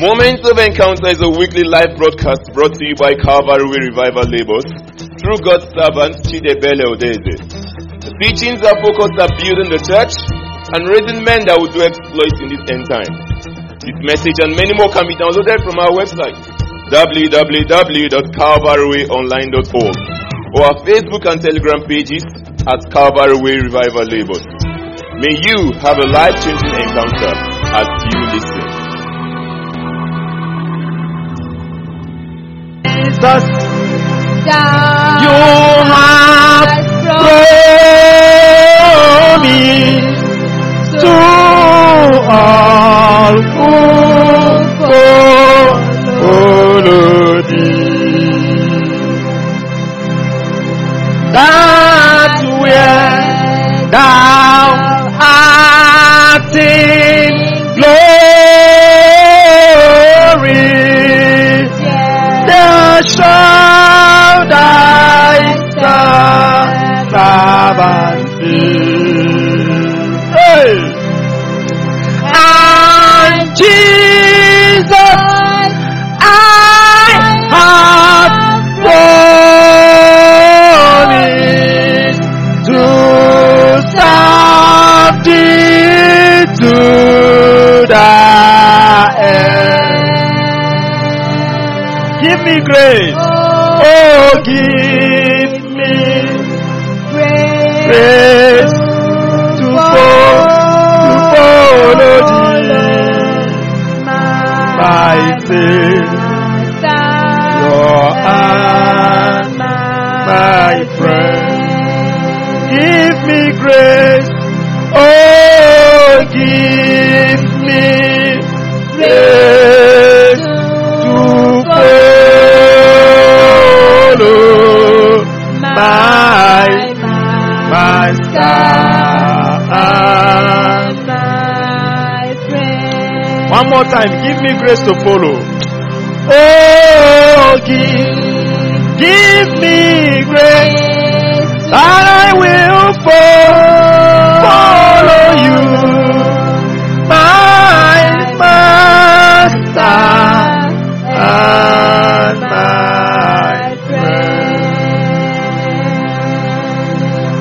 Moments of Encounter is a weekly live broadcast brought to you by Calvary Revival Labels through God's servant Chidebele Odeze. The teachings are focused on building the church and raising men that will do exploits in this end time. This message and many more can be downloaded from our website www.calvarywayonline.org or our Facebook and Telegram pages at Calvary Way Revival Labels. May you have a life-changing encounter as you listen. Jesus, God you me grace. Oh, give me grace to fo- to follow thee, my Savior and my friend. Give me grace. Time, give me grace to follow. Oh, give, give me grace that I will fo- follow you, my master and my friend.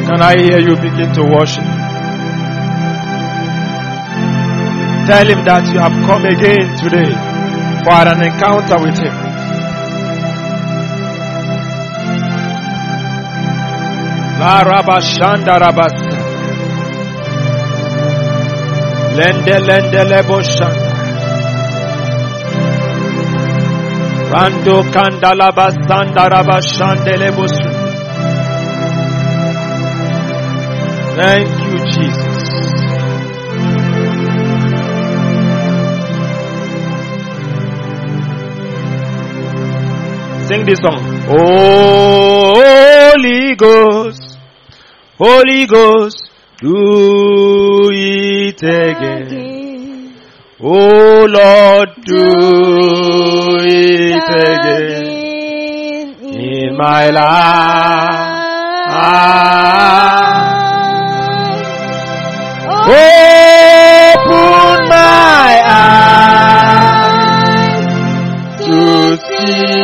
Can I hear you begin to worship? Tell him that you have come again today for an encounter with him. Lende lende lebo. Rando kanda labasanda raba shande lebo. Thank you, Jesus. Sing this song. Holy Ghost, Holy Ghost, do it again. Oh Lord, do it again in my life.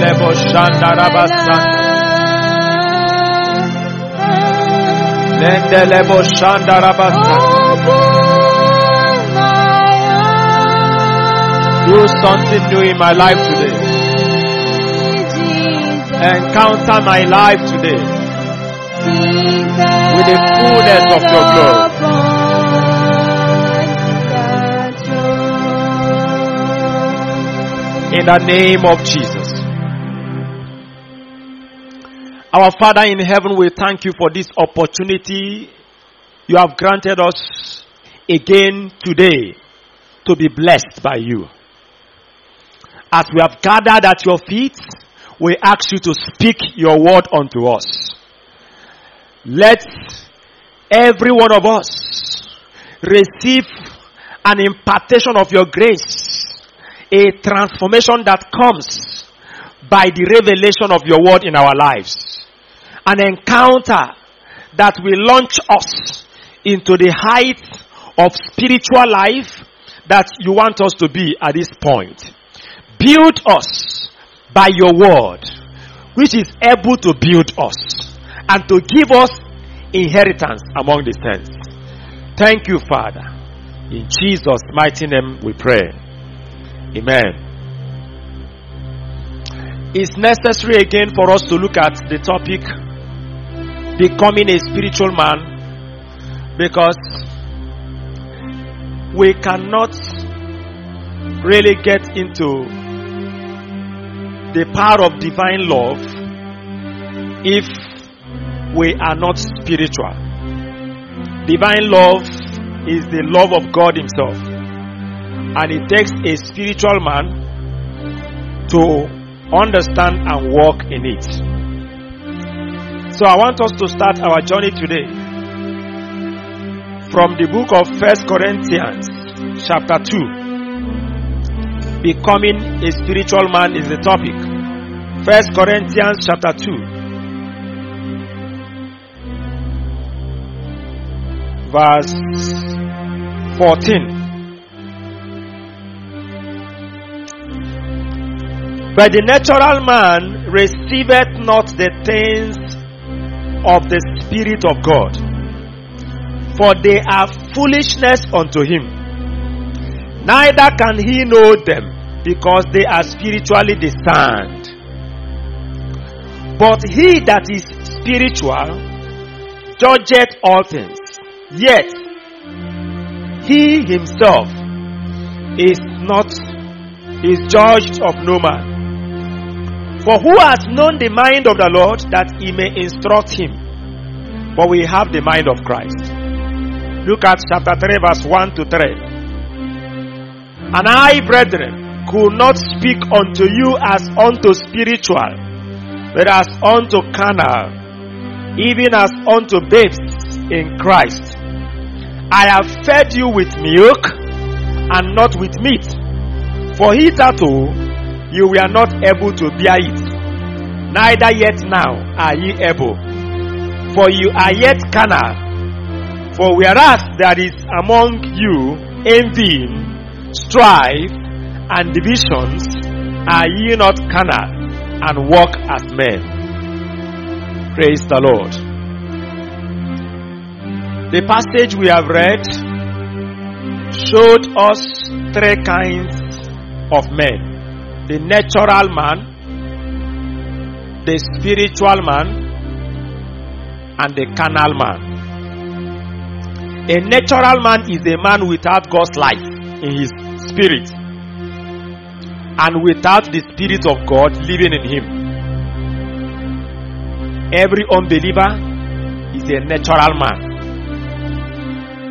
rabasandele boshanda rabasanda. Lendelendele boshanda rabasanda. Lendele boshanda rabasanda. Do something new in my life today. Encounter my life today with the fullness of your glory. In the name of Jesus. Our Father in heaven, we thank you for this opportunity you have granted us again today to be blessed by you. As we have gathered at your feet, we ask you to speak your word unto us. Let every one of us receive an impartation of your grace, a transformation that comes by the revelation of your word in our lives, an encounter that will launch us into the height of spiritual life that you want us to be at this point. Build us by your word, which is able to build us and to give us inheritance among the saints. Thank you, Father. In Jesus' mighty name we pray. Amen. It's necessary again for us to look at the topic becoming a spiritual man because we cannot really get into the power of divine love if we are not spiritual. Divine love is the love of God Himself, and it takes a spiritual man to understand and walk in it. So I want us to start our journey today from the book of First Corinthians chapter 2. Becoming a spiritual man is the topic. First Corinthians chapter 2. Verse 14. But the natural man receiveth not the things of the Spirit of God, for they are foolishness unto him. Neither can he know them, because they are spiritually discerned. But he that is spiritual judgeth all things, yet he himself is not is judged of no man. For who has known the mind of the Lord that he may instruct him? But we have the mind of Christ. Look at chapter 3, verse 1 to 3. And I, brethren, could not speak unto you as unto spiritual, but as unto carnal, even as unto babes in Christ. I have fed you with milk and not with meat. For hitherto you were not able to bear it, neither yet now are ye able. For you are yet carnal. For whereas there is among you envying, strife, and divisions, are ye not carnal and walk as men? Praise the Lord. The passage we have read showed us three kinds of men the natural man, the spiritual man, and the carnal man. A natural man is a man without God's life in his spirit and without the spirit of God living in him. Every unbeliever is a natural man.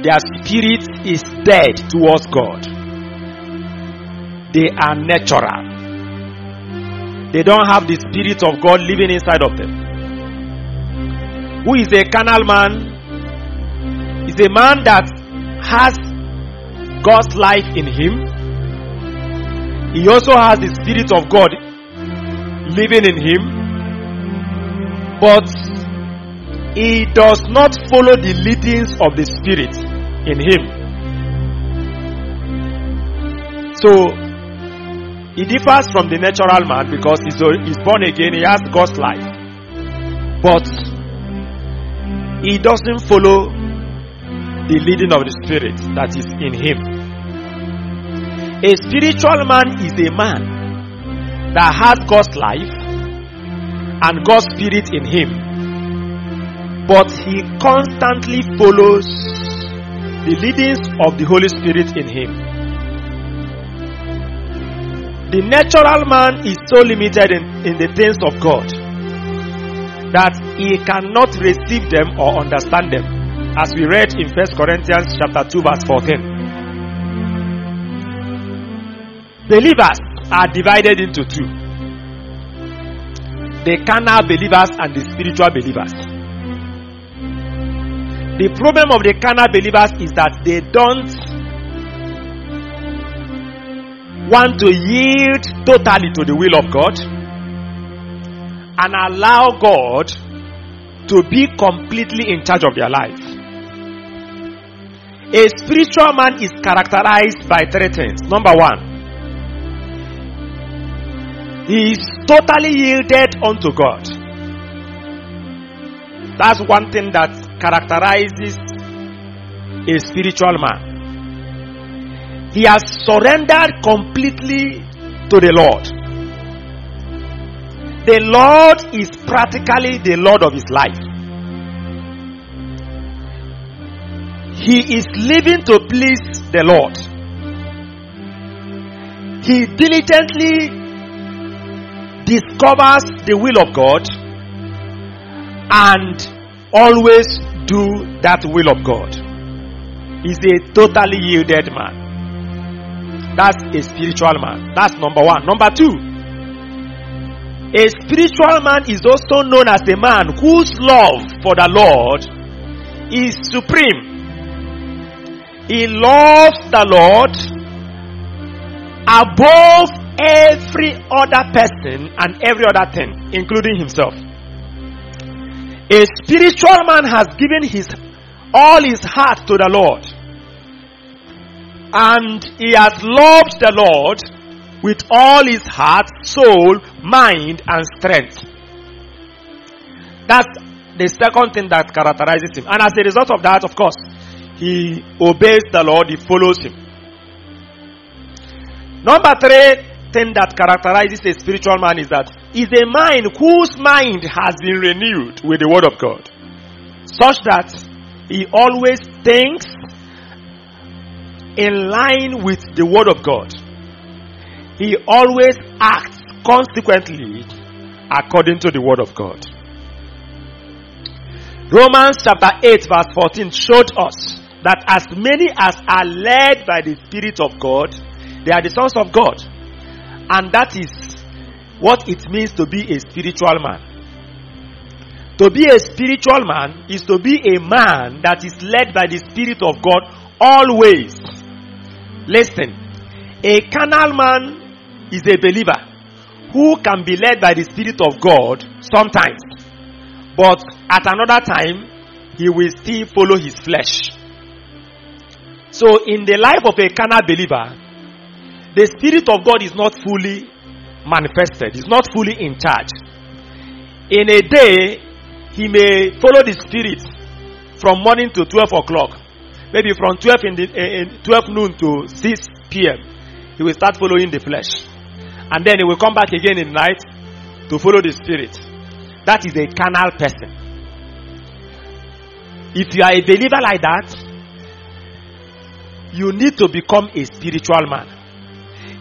Their spirit is dead towards God. They are natural. They don't have the Spirit of God living inside of them. Who is a carnal man? Is a man that has God's life in him. He also has the Spirit of God living in him. But he does not follow the leadings of the Spirit in him. So he differs from the natural man because he's, he's born again, he has God's life. But he doesn't follow the leading of the Spirit that is in him. A spiritual man is a man that has God's life and God's Spirit in him, but he constantly follows the leadings of the Holy Spirit in him. The natural man is so limited in, in the things of God that he cannot receive them or understand them. As we read in 1 Corinthians chapter 2 verse 14. believers are divided into two the carnal believers and the spiritual believers. The problem of the carnal believers is that they don't want to yield totally to the will of God and allow God to be completely in charge of their life. A spiritual man is characterized by three things. Number one, he is totally yielded unto God. That's one thing that characterizes a spiritual man. He has surrendered completely to the Lord. The Lord is practically the Lord of his life. He is living to please the Lord. He diligently discovers the will of God and always do that will of God. He's a totally yielded man. That's a spiritual man. That's number one. Number two, a spiritual man is also known as a man whose love for the Lord is supreme. He loves the Lord above every other person and every other thing, including himself. A spiritual man has given his all his heart to the Lord. And he has loved the Lord with all his heart, soul, mind, and strength. That's the second thing that characterizes him. And as a result of that, of course, he obeys the Lord, he follows him. Number three thing that characterizes a spiritual man is that is a mind whose mind has been renewed with the word of God, such that he always thinks in line with the word of God. He always acts consequently according to the word of God. Romans chapter 8 verse 14 showed us that as many as are led by the Spirit of God, they are the sons of God. And that is what it means to be a spiritual man. To be a spiritual man is to be a man that is led by the Spirit of God always. Listen, a carnal man is a believer who can be led by the Spirit of God sometimes, but at another time, he will still follow his flesh. So, in the life of a carnal believer, the Spirit of God is not fully manifested, is not fully in charge. In a day, he may follow the Spirit from morning to 12 o'clock. Maybe from 12 in the in 12 noon to 6 p.m. He will start following the flesh. And then he will come back again in night to follow the spirit. That is a carnal person. If you are a believer like that, you need to become a spiritual man.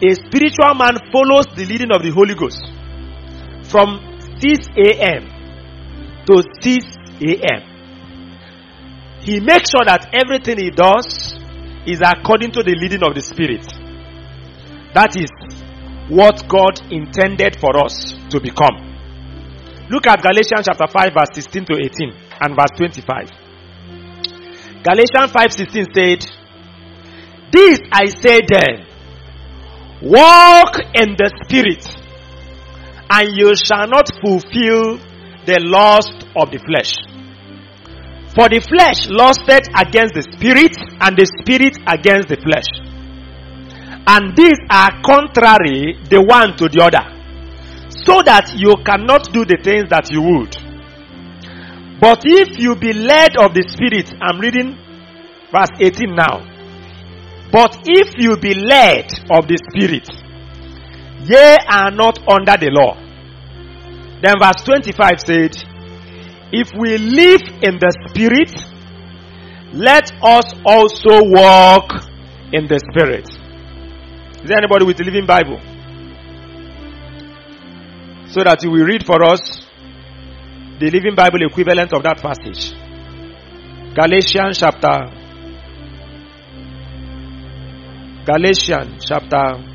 A spiritual man follows the leading of the Holy Ghost from 6 a.m. to 6 a.m. He makes sure that everything he does is according to the leading of the Spirit. That is what God intended for us to become. Look at Galatians chapter 5 verse 16 to 18 and verse 25. Galatians 5:16 said, "This I say then, walk in the spirit, and you shall not fulfill the lust of the flesh. For the flesh lusted against the spirit, and the spirit against the flesh. And these are contrary the one to the other, so that you cannot do the things that you would. But if you be led of the spirit, I'm reading verse 18 now. But if you be led of the spirit, ye are not under the law. Then verse 25 said, if we live in the Spirit, let us also walk in the Spirit. Is there anybody with the Living Bible? So that you will read for us the Living Bible equivalent of that passage. Galatians chapter Galatians chapter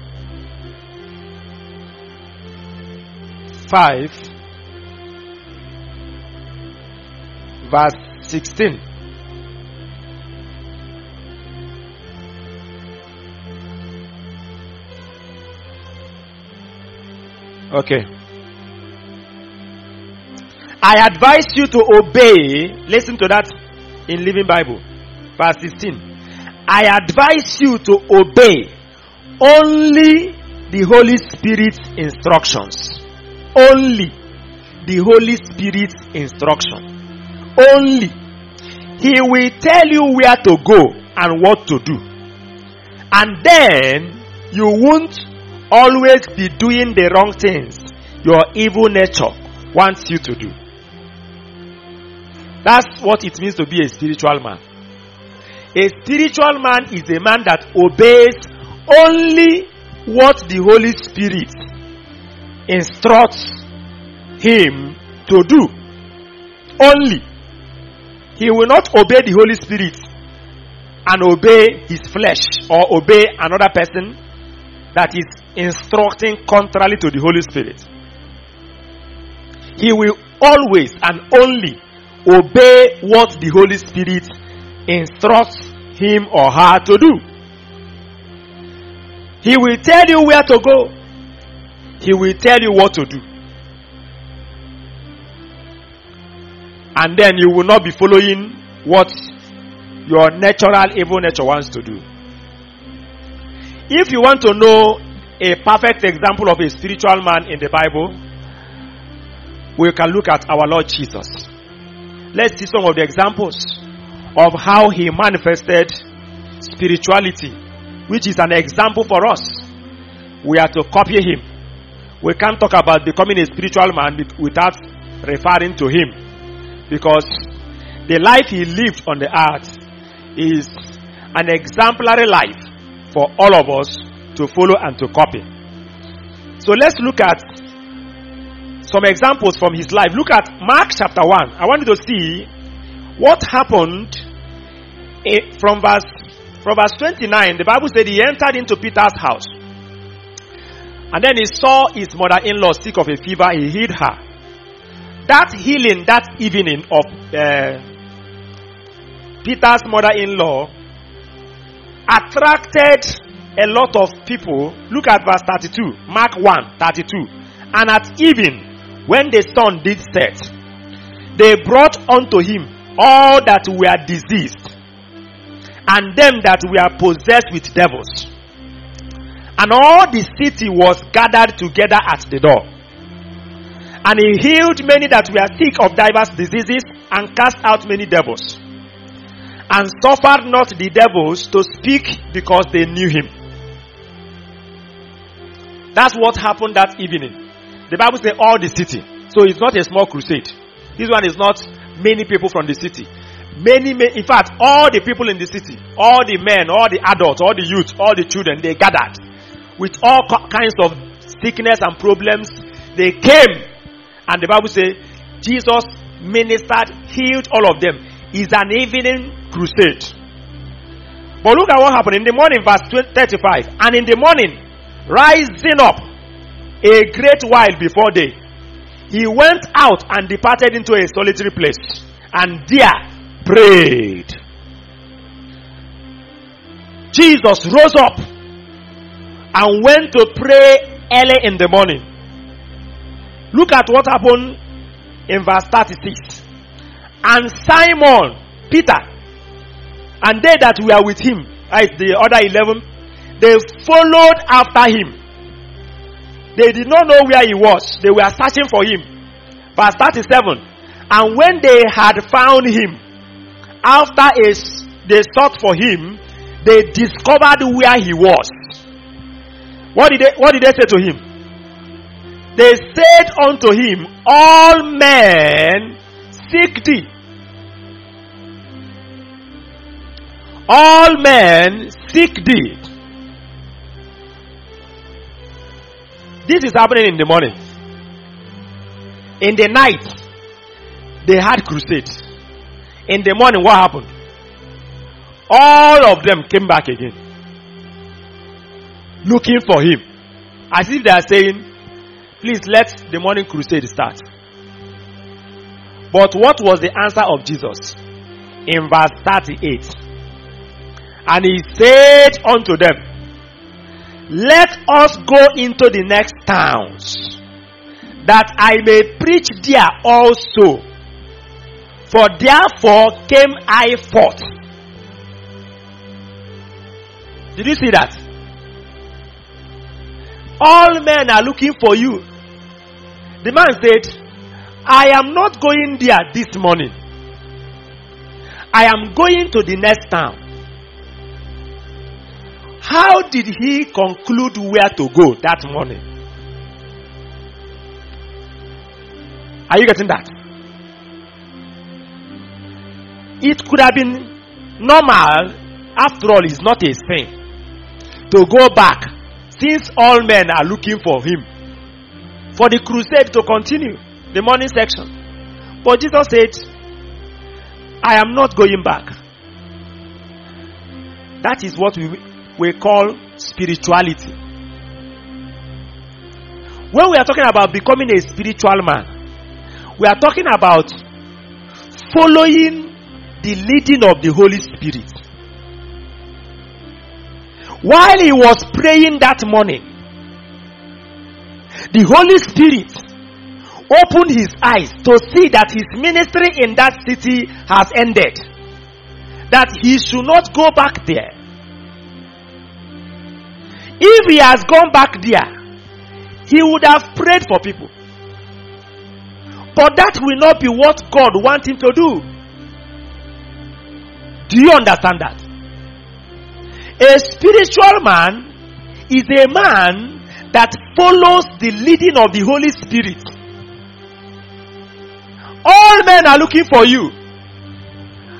5 verse 16. Okay. I advise you to obey. Listen to that in Living Bible, verse 16. I advise you to obey only the Holy Spirit's instructions. Only the Holy Spirit's instruction. Only. He will tell you where to go and what to do. And then you won't always be doing the wrong things your evil nature wants you to do. That's what it means to be a spiritual man. A spiritual man is a man that obeys only what the Holy Spirit instructs him to do. Only. He will not obey the Holy Spirit and obey his flesh or obey another person that is instructing contrary to the Holy Spirit. He will always and only obey what the Holy Spirit instructs him or her to do. He will tell you where to go. He will tell you what to do. And then you will not be following what your natural evil nature wants to do. If you want to know a perfect example of a spiritual man in the Bible, we can look at our Lord Jesus. Let's see some of the examples of how he manifested spirituality, which is an example for us. We are to copy him. We can't talk about becoming a spiritual man without referring to him. Because the life he lived on the earth is an exemplary life for all of us to follow and to copy. So let's look at some examples from his life. Look at Mark chapter 1. I want you to see what happened from verse from verse 29. The Bible said he entered into Peter's house. And then he saw his mother-in-law sick of a fever. He healed her. That healing that evening of uh, Peter's mother-in-law attracted a lot of people. Look at verse 32. Mark 1, 32. And at even, when the sun did set, they brought unto him all that were diseased, and them that were possessed with devils. And all the city was gathered together at the door. And he healed many that were sick of diverse diseases and cast out many devils. And suffered not the devils to speak because they knew him. That's what happened that evening. The Bible says all the city. So it's not a small crusade. This one is not many people from the city. Many, many, in fact, all the people in the city, all the men, all the adults, all the youth, all the children, they gathered with all kinds of sickness and problems. They came, and the Bible says Jesus ministered, healed all of them. It's an evening crusade. But look at what happened in the morning, verse 35. And in the morning, rising up a great while before day, he went out and departed into a solitary place, and there prayed. Jesus rose up and went to pray early in the morning. Look at what happened in verse 36. And Simon, Peter, and they that were with him, right, the other 11, they followed after him. They did not know where he was. They were searching for him. Verse 37. And when they had found him, after a, they sought for him, they discovered where he was. What did they, what did they say to him? They said unto him, All men seek thee. All men seek thee. This is happening in the morning. In the night, they had crusade. In the morning, what happened? All of them came back again. Looking for him. As if they are saying, please let the morning crusade start. But what was the answer of Jesus? In verse 38. And he said unto them, Let us go into the next towns, that I may preach there also. For therefore came I forth. Did you see that? All men are looking for you. The man said, I am not going there this morning. I am going to the next town. How did he conclude where to go that morning? Are you getting that? It could have been normal, after all, it's not a sin, to go back since all men are looking for him for the crusade to continue, the morning section. But Jesus said, I am not going back. That is what we, we call spirituality. When we are talking about becoming a spiritual man, we are talking about following the leading of the Holy Spirit. While he was praying that morning, the Holy Spirit opened his eyes to see that his ministry in that city has ended. That he should not go back there. If he has gone back there, he would have prayed for people. But that will not be what God wants him to do. Do you understand that? A spiritual man is a man that follows the leading of the Holy Spirit. All men are looking for you.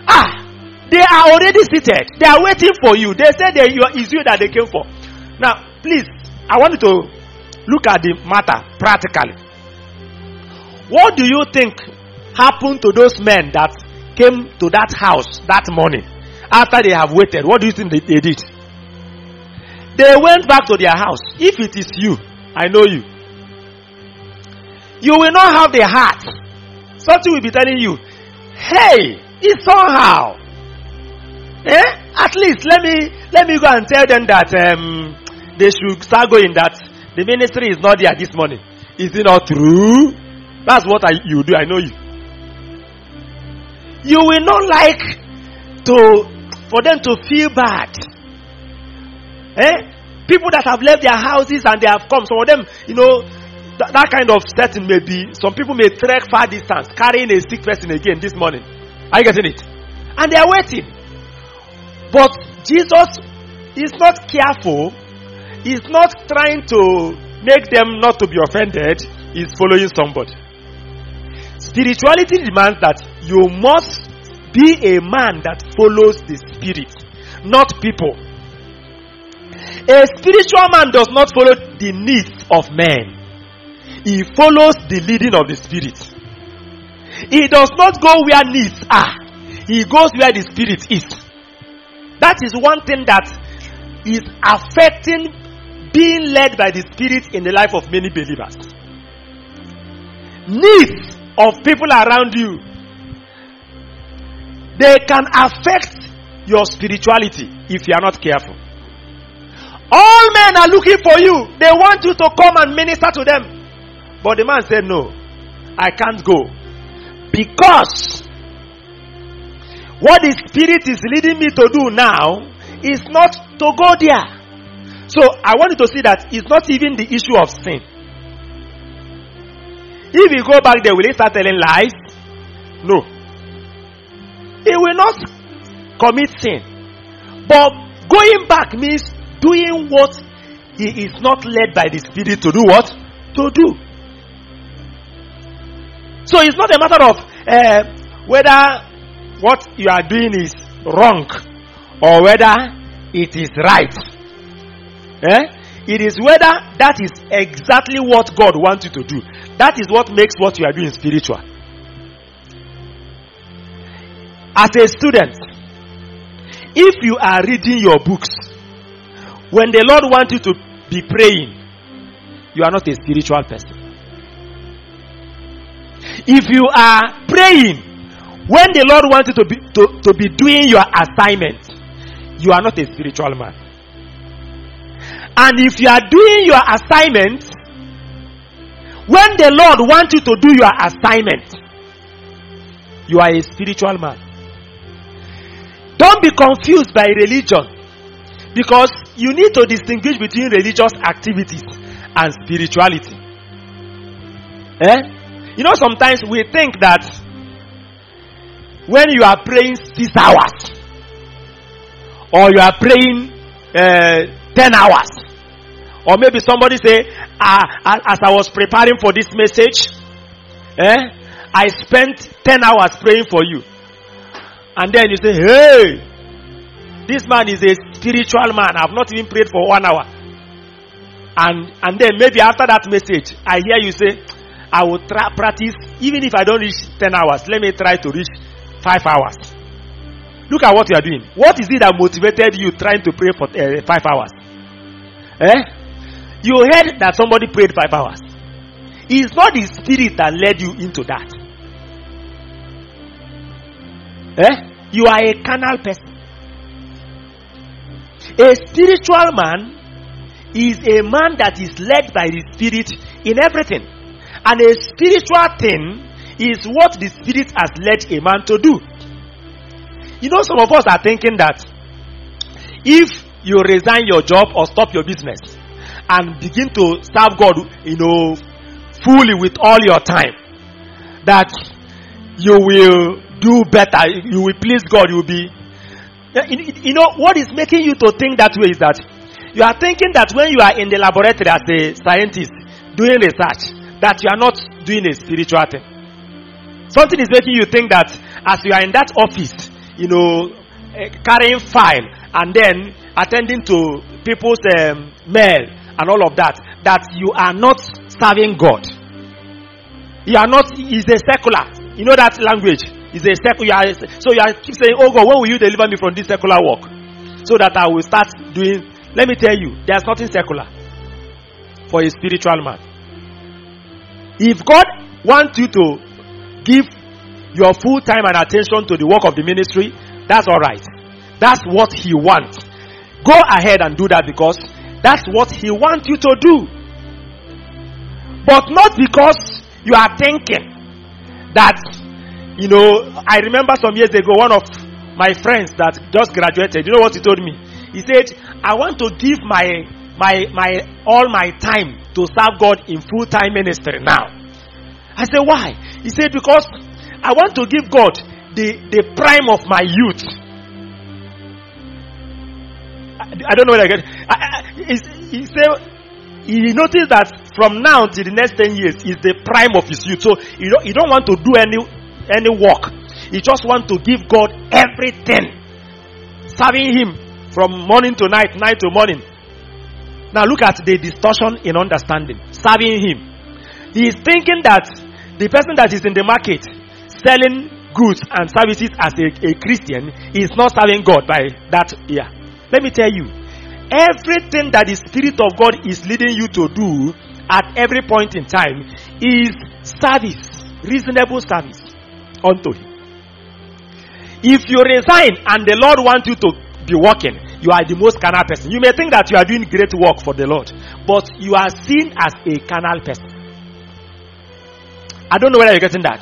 Ah, they are already seated. They are waiting for you. They said that you it's you that they came for. Now, please, I want you to look at the matter practically. What do you think happened to those men that came to that house that morning after they have waited? What do you think they, they did? They went back to their house. If it is you, I know you. You will not have the heart. Something will be telling you, hey, it's somehow. Eh? At least let me let me go and tell them that um, they should start going. That the ministry is not there this morning. Is it not true? That's what I, you do. I know you. You will not like to for them to feel bad. Eh? People that have left their houses and they have come. Some of them, you know, th- that kind of setting may be. Some people may trek far distance, carrying a sick person again this morning. Are you getting it? And they are waiting. But Jesus is not careful. He's not trying to make them not to be offended. He's following somebody. Spirituality demands that you must be a man that follows the spirit, not people. A spiritual man does not follow the needs of men. He follows the leading of the spirit. He does not go where needs are. He goes where the spirit is. That is one thing that is affecting being led by the spirit in the life of many believers. Needs of people around you they can affect your spirituality if you are not careful. All men are looking for you. They want you to come and minister to them. But the man said, No, I can't go. Because what the Spirit is leading me to do now is not to go there. So I want you to see that it's not even the issue of sin. If you go back there, will he start telling lies? No. He will not commit sin. But going back means doing what he is not led by the Spirit to do what? To do. So it's not a matter of uh, whether what you are doing is wrong or whether it is right. Eh? It is whether that is exactly what God wants you to do. That is what makes what you are doing spiritual. As a student, if you are reading your books, when the Lord wants you to be praying, you are not a spiritual person. If you are praying when the Lord wants you to be to, to be doing your assignment, you are not a spiritual man. And if you are doing your assignment when the Lord wants you to do your assignment, you are a spiritual man. Don't be confused by religion because you need to distinguish between religious activities and spirituality. Eh? You know, sometimes we think that when you are praying six hours or you are praying uh, 10 hours or maybe somebody say uh, as i was preparing for this message eh, i spent 10 hours praying for you and then you say hey this man is a spiritual man. I've not even prayed for one hour. And and then maybe after that message i hear you say i will try practice even if i don't reach 10 hours. Let me try to reach 5 hours. Look at what you are doing. What is it that motivated you trying to pray for uh, 5 hours? Eh? You heard that somebody prayed 5 hours. It's not the spirit that led you into that. Eh? You are a carnal person a spiritual man is a man that is led by the spirit in everything. And a spiritual thing is what the spirit has led a man to do. You know some of us are thinking that if you resign your job or stop your business and begin to serve god you know fully with all your time that you will do better. You will please god. You will be you know what is making you to think that way is that you are thinking that when you are in the laboratory as a scientist doing research that you are not doing a spiritual thing. Something is making you think that as you are in that office you know uh, carrying file and then attending to people's um, mail and all of that that you are not serving god. You are not is a secular. You know that language is a secular so you are keep saying oh god when will you deliver me from this secular work? So that i will start doing let me tell you there's nothing secular for a spiritual man. If god wants you to give your full time and attention to the work of the ministry that's all right. That's what he wants. Go ahead and do that because that's what he wants you to do. But not because you are thinking that you know i remember some years ago one of my friends that just graduated you know what he told me? He said i want to give my my my all my time to serve god in full time ministry now. I said why? He said because i want to give god the the prime of my youth. I, I don't know whether i get. I, I, he, he said he noticed that from now to the next 10 years is the prime of his youth. So you don't, you don't want to do any any work. You just want to give god everything. Serving him from morning to night night to morning. Now look at the distortion in understanding. Serving him. He is thinking that the person that is in the market selling goods and services as a, a christian is not serving god by that year let me tell you everything that the spirit of god is leading you to do at every point in time is service reasonable service unto him. If you resign and the lord wants you to be working you are the most carnal person. You may think that you are doing great work for the lord but you are seen as a carnal person. I don't know whether you're getting that.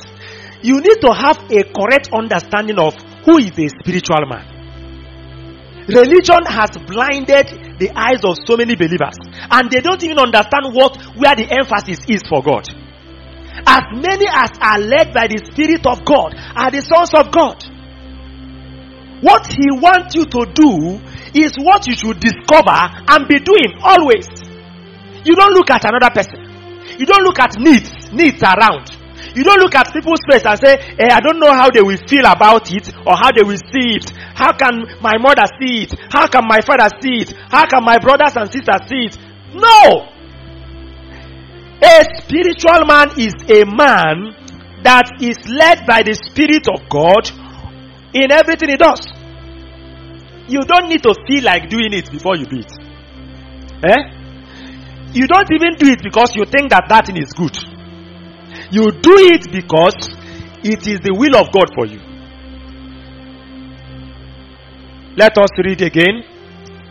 You need to have a correct understanding of who is a spiritual man. Religion has blinded the eyes of so many believers and they don't even understand what where the emphasis is for god as many as are led by the spirit of god are the sons of god what he wants you to do is what you should discover and be doing always you don't look at another person you don't look at needs needs around you don't look at people's face and say, hey, I don't know how they will feel about it or how they will see it. How can my mother see it? How can my father see it? How can my brothers and sisters see it? No! A spiritual man is a man that is led by the Spirit of God in everything he does. You don't need to feel like doing it before you do it. Eh? You don't even do it because you think that that thing is good. You do it because it is the will of God for you. Let us read again.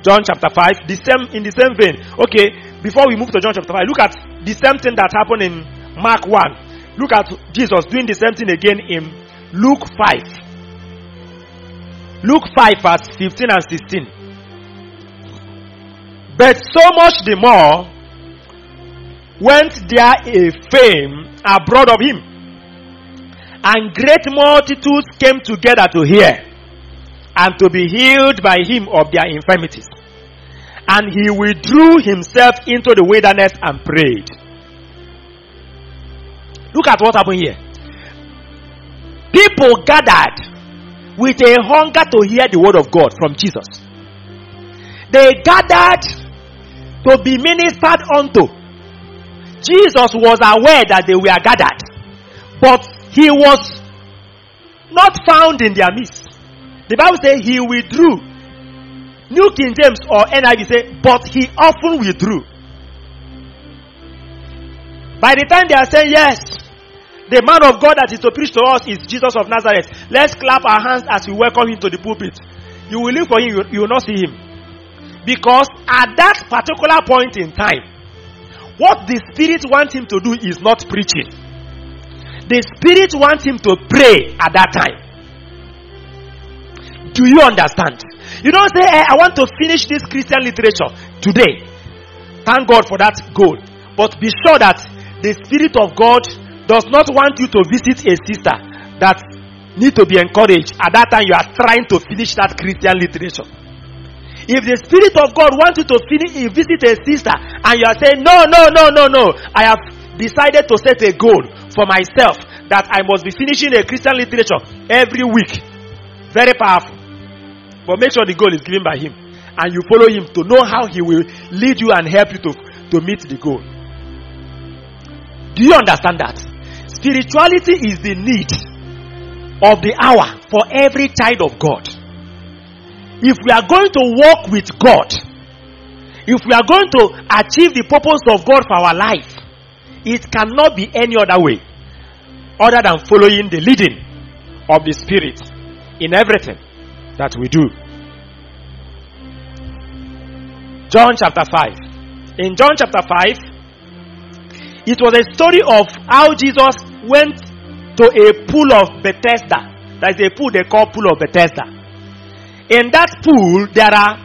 John chapter 5, the same in the same vein. Okay, before we move to John chapter 5, look at the same thing that happened in Mark 1. Look at Jesus doing the same thing again in Luke 5. Luke 5, verse 15 and 16. But so much the more went there a fame abroad of him, and great multitudes came together to hear and to be healed by him of their infirmities. And he withdrew himself into the wilderness and prayed. Look at what happened here. People gathered with a hunger to hear the word of God from Jesus. They gathered to be ministered unto. Jesus was aware that they were gathered, but he was not found in their midst. The Bible says he withdrew. New King James or NIV say, but he often withdrew. By the time they are saying, yes, the man of God that is to preach to us is Jesus of Nazareth. Let's clap our hands as we welcome him to the pulpit. You will look for him, you, will not see him. Because at that particular point in time, what the Spirit wants him to do is not preaching. The Spirit wants him to pray at that time. Do you understand? You don't say, hey, I want to finish this Christian literature today. Thank God for that goal. But be sure that the Spirit of God does not want you to visit a sister that need to be encouraged. At that time, you are trying to finish that Christian literature. If the Spirit of God wants you to finish, eh, you visit a sister and you are saying, no, no, no, no, no, I have decided to set a goal for myself that I must be finishing a Christian literature every week. Very powerful. But make sure the goal is given by Him. And you follow Him to know how He will lead you and help you to, to meet the goal. Do you understand that? Spirituality is the need of the hour for every child of God. If we are going to walk with God, if we are going to achieve the purpose of God for our life, it cannot be any other way other than following the leading of the Spirit in everything that we do. John chapter 5. In John chapter 5, it was a story of how Jesus went to a pool of Bethesda. That is a pool they call pool of Bethesda. In that pool, there are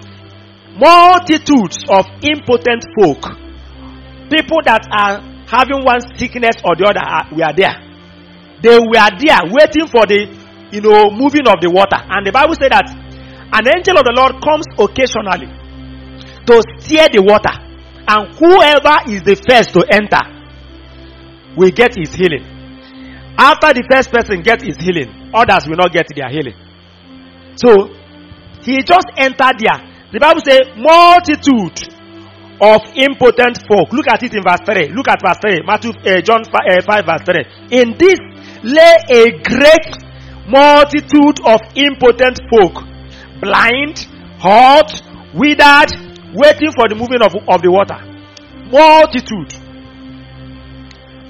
multitudes of impotent folk. People that are having one sickness or the other are, we are there. They were there waiting for the you know moving of the water. And the Bible said that an angel of the Lord comes occasionally to steer the water. And whoever is the first to enter will get his healing. After the first person gets his healing, others will not get their healing. So he just entered there. The Bible says multitude of impotent folk. Look at it in verse 3. Look at verse 3. Matthew, uh, John 5, uh, 5 verse 3. In this lay a great multitude of impotent folk. Blind, hot, withered, waiting for the moving of, of the water. Multitude.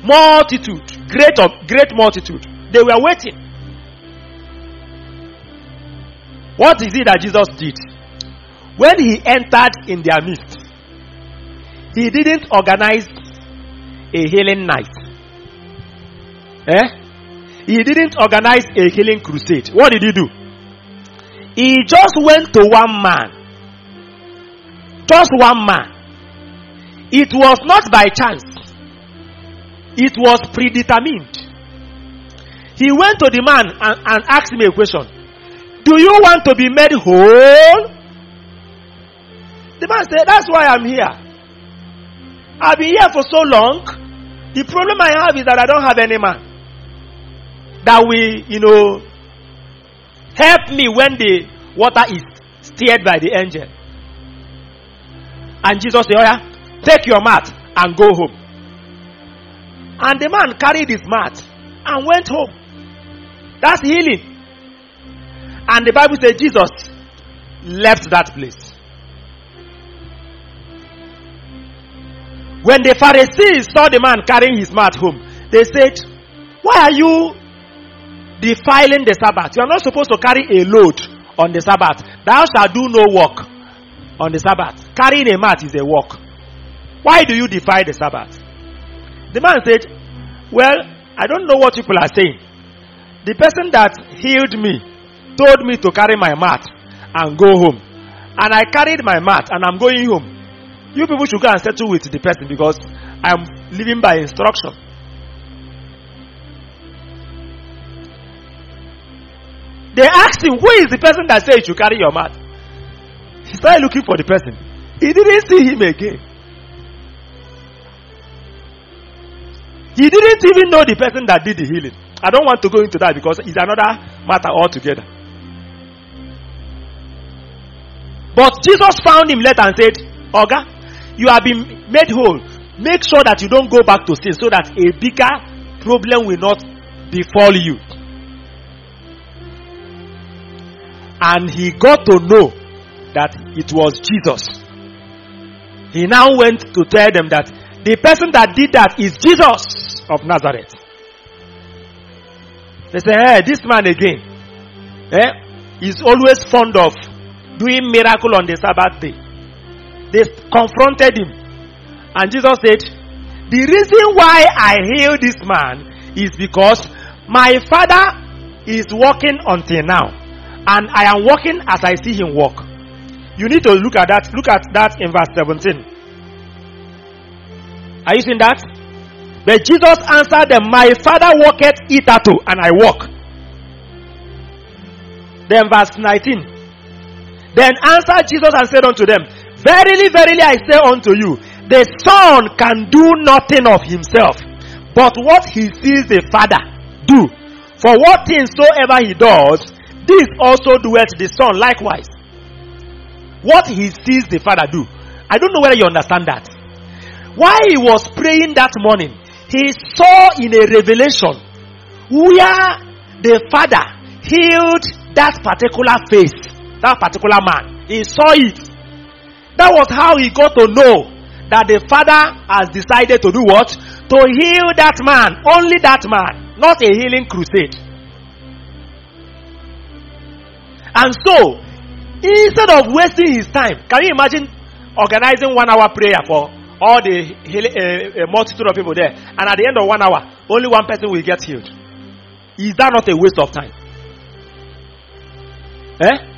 Multitude. Great of great multitude. They were waiting. What is it that Jesus did? When he entered in their midst, he didn't organize a healing night. Eh? He didn't organize a healing crusade. What did he do? He just went to one man. Just one man. It was not by chance. It was predetermined. He went to the man and, and asked him a question. Do you want to be made whole? The man said, That's why I'm here. I've been here for so long. The problem I have is that I don't have any man that will, you know, help me when the water is steered by the angel. And Jesus said, Oh, yeah, take your mat and go home. And the man carried his mat and went home. That's healing. And the Bible says Jesus left that place. When the Pharisees saw the man carrying his mat home, they said, Why are you defiling the Sabbath? You are not supposed to carry a load on the Sabbath. Thou shalt do no work on the Sabbath. Carrying a mat is a work. Why do you defy the Sabbath? The man said, Well, I don't know what people are saying. The person that healed me told me to carry my mat and go home. And I carried my mat and I'm going home. You people should go and settle with the person because I'm living by instruction. They asked him, Who is the person that said you should carry your mat? He started looking for the person. He didn't see him again. He didn't even know the person that did the healing. I don't want to go into that because it's another matter altogether. But Jesus found him later and said, Oga, you have been made whole. Make sure that you don't go back to sin so that a bigger problem will not befall you. And he got to know that it was Jesus. He now went to tell them that the person that did that is Jesus of Nazareth. They say, hey, this man again, eh, is always fond of doing miracle on the Sabbath day. They confronted him. And Jesus said, the reason why I heal this man is because my father is working until now. And I am walking as I see him walk. You need to look at that. Look at that in verse 17. Are you seeing that? But Jesus answered them, My father worketh hitherto, and I walk. Then verse 19. Then answered Jesus and said unto them, Verily, verily, I say unto you, the Son can do nothing of himself, but what he sees the Father do. For what things soever he does, this also doeth the Son likewise. What he sees the Father do. I don't know whether you understand that. While he was praying that morning, he saw in a revelation where the Father healed that particular face, that particular man. He saw it. That was how he got to know that the Father has decided to do what? To heal that man. Only that man. Not a healing crusade. And so, instead of wasting his time, can you imagine organizing one hour prayer for all the uh, multitude of people there, and at the end of one hour, only one person will get healed? Is that not a waste of time? Eh?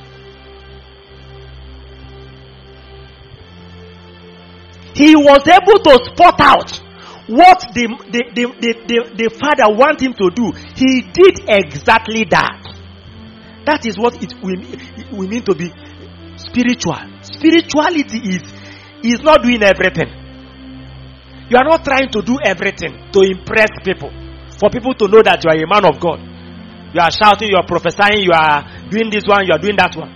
He was able to spot out what the, the, the, the, the, the father want him to do. He did exactly that. That is what it, we, we mean to be spiritual. Spirituality is, is not doing everything. You are not trying to do everything to impress people. For people to know that you are a man of God. You are shouting, you are prophesying, you are doing this one, you are doing that one.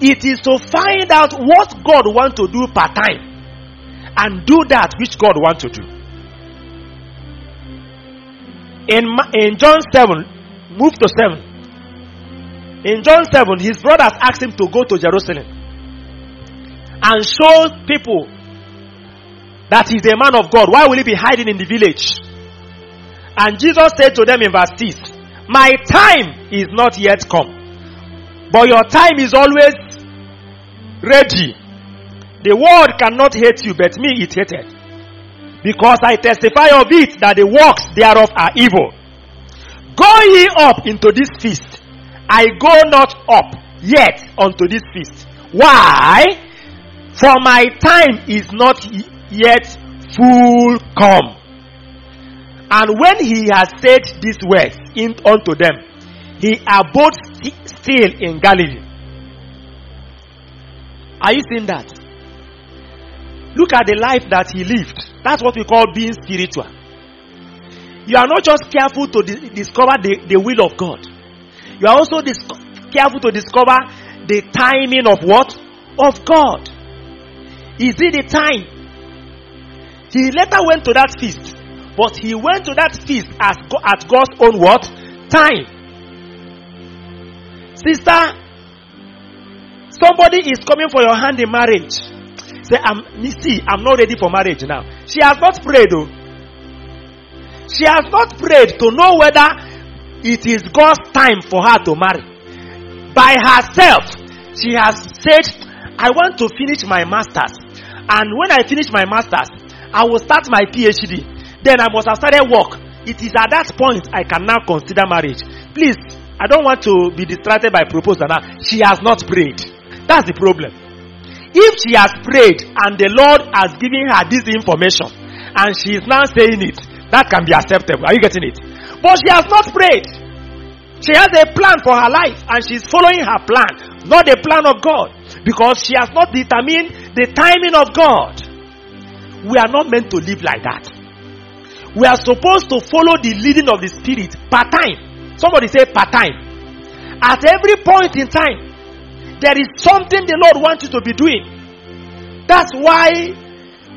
It is to find out what God wants to do part time and do that which God wants to do. In, in John 7, move to 7. In John 7, his brothers asked him to go to Jerusalem and show people that he's a man of God. Why will he be hiding in the village? And Jesus said to them in verse 6, My time is not yet come, but your time is always ready. The world cannot hate you, but me it hated. Because I testify of it that the works thereof are evil. Go ye up into this feast. I go not up yet unto this feast. Why? For my time is not yet full come. And when he had said these words in, unto them, he abode st- still in Galilee. Are you seeing that? Look at the life that he lived. That's what we call being spiritual. You are not just careful to di- discover the, the will of God. You are also dis- careful to discover the timing of what? Of God. Is it the time? He later went to that feast, but he went to that feast as at God's own what? Time. Sister, somebody is coming for your hand in marriage. Say, I'm, see, I'm not ready for marriage now. She has not prayed though. She has not prayed to know whether it is God's time for her to marry. By herself, she has said, I want to finish my master's. And when I finish my master's, I will start my PhD. Then I must have started work. It is at that point I can now consider marriage. Please, I don't want to be distracted by proposal now. She has not prayed. That's the problem. If she has prayed and the Lord has given her this information and she is now saying it, that can be acceptable. Are you getting it? But she has not prayed. She has a plan for her life and she's following her plan, not the plan of God, because she has not determined the timing of God. We are not meant to live like that. We are supposed to follow the leading of the Spirit part time. Somebody say part time. At every point in time, there is something the Lord wants you to be doing. That's why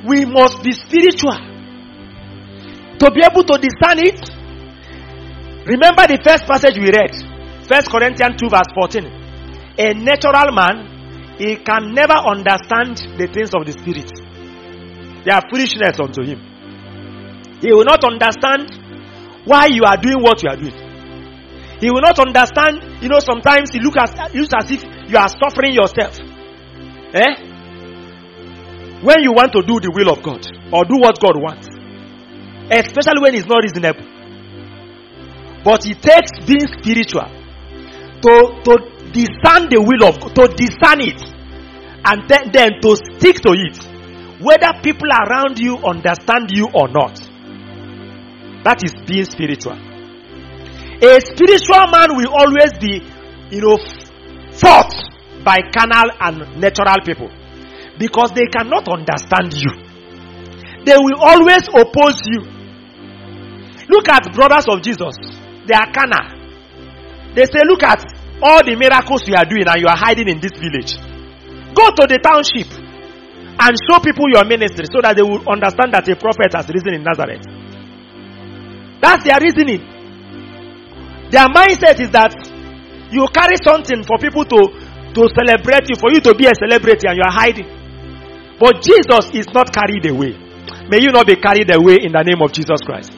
we must be spiritual. To be able to discern it. Remember the first passage we read. First Corinthians 2 verse 14. A natural man, he can never understand the things of the spirit. They are foolishness unto him. He will not understand why you are doing what you are doing. He will not understand, you know, sometimes he looks as, looks as if you are suffering yourself. Eh? When you want to do the will of God or do what God wants, especially when it's not reasonable. But it takes being spiritual to, to discern the will of God, to discern it, and then, then to stick to it, whether people around you understand you or not. That is being spiritual. A spiritual man will always be, you know, fought by carnal and natural people because they cannot understand you. They will always oppose you. Look at brothers of Jesus. They are. They say, look at all the miracles you are doing and you are hiding in this village. Go to the township and show people your ministry so that they will understand that a prophet has risen in Nazareth. That's their reasoning. Their mindset is that you carry something for people to, to celebrate you, for you to be a celebrity, and you are hiding. But Jesus is not carried away. May you not be carried away in the name of Jesus Christ.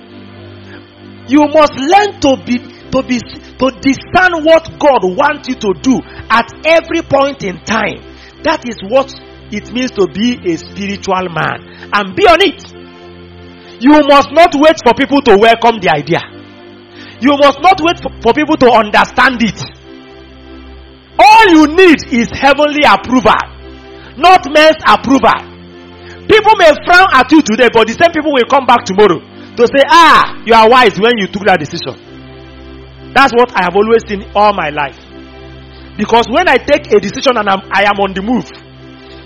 You must learn to be to be to discern what God wants you to do at every point in time. That is what it means to be a spiritual man. And be on it. You must not wait for people to welcome the idea. You must not wait for, for people to understand it. All you need is heavenly approval, not men's approval. People may frown at you today, but the same people will come back tomorrow to say, Ah, you are wise when you took that decision. That's what I have always seen all my life. Because when I take a decision and I'm, I am on the move,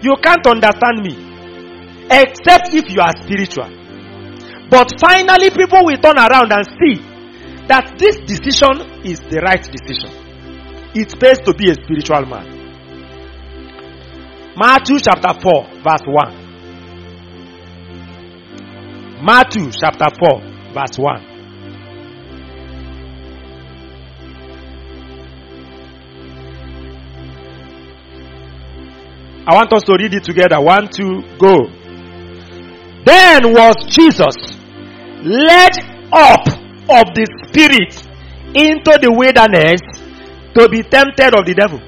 you can't understand me except if you are spiritual. But finally, people will turn around and see that this decision is the right decision. It pays to be a spiritual man. Matthew chapter 4, verse 1. Matthew chapter 4, verse 1. I want us to read it together. One, two, go. Then was Jesus led up of the Spirit into the wilderness to be tempted of the devil.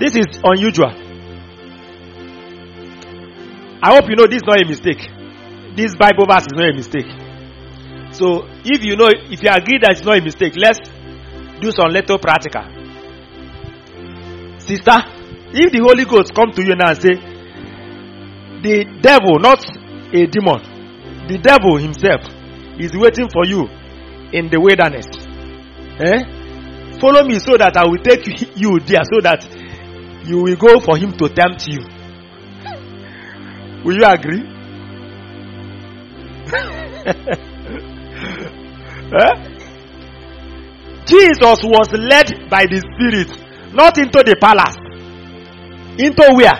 This is unusual. I hope you know this is not a mistake. This Bible verse is not a mistake. So, if you know, if you agree that it's not a mistake, let's do some little practical. Sister, if the Holy Ghost come to you now and say, the devil, not a demon, the devil himself is waiting for you in the wilderness. Eh? Follow me so that I will take you there so that you will go for him to tempt you. Will you agree? eh? Jesus was led by the Spirit, not into the palace. Into where?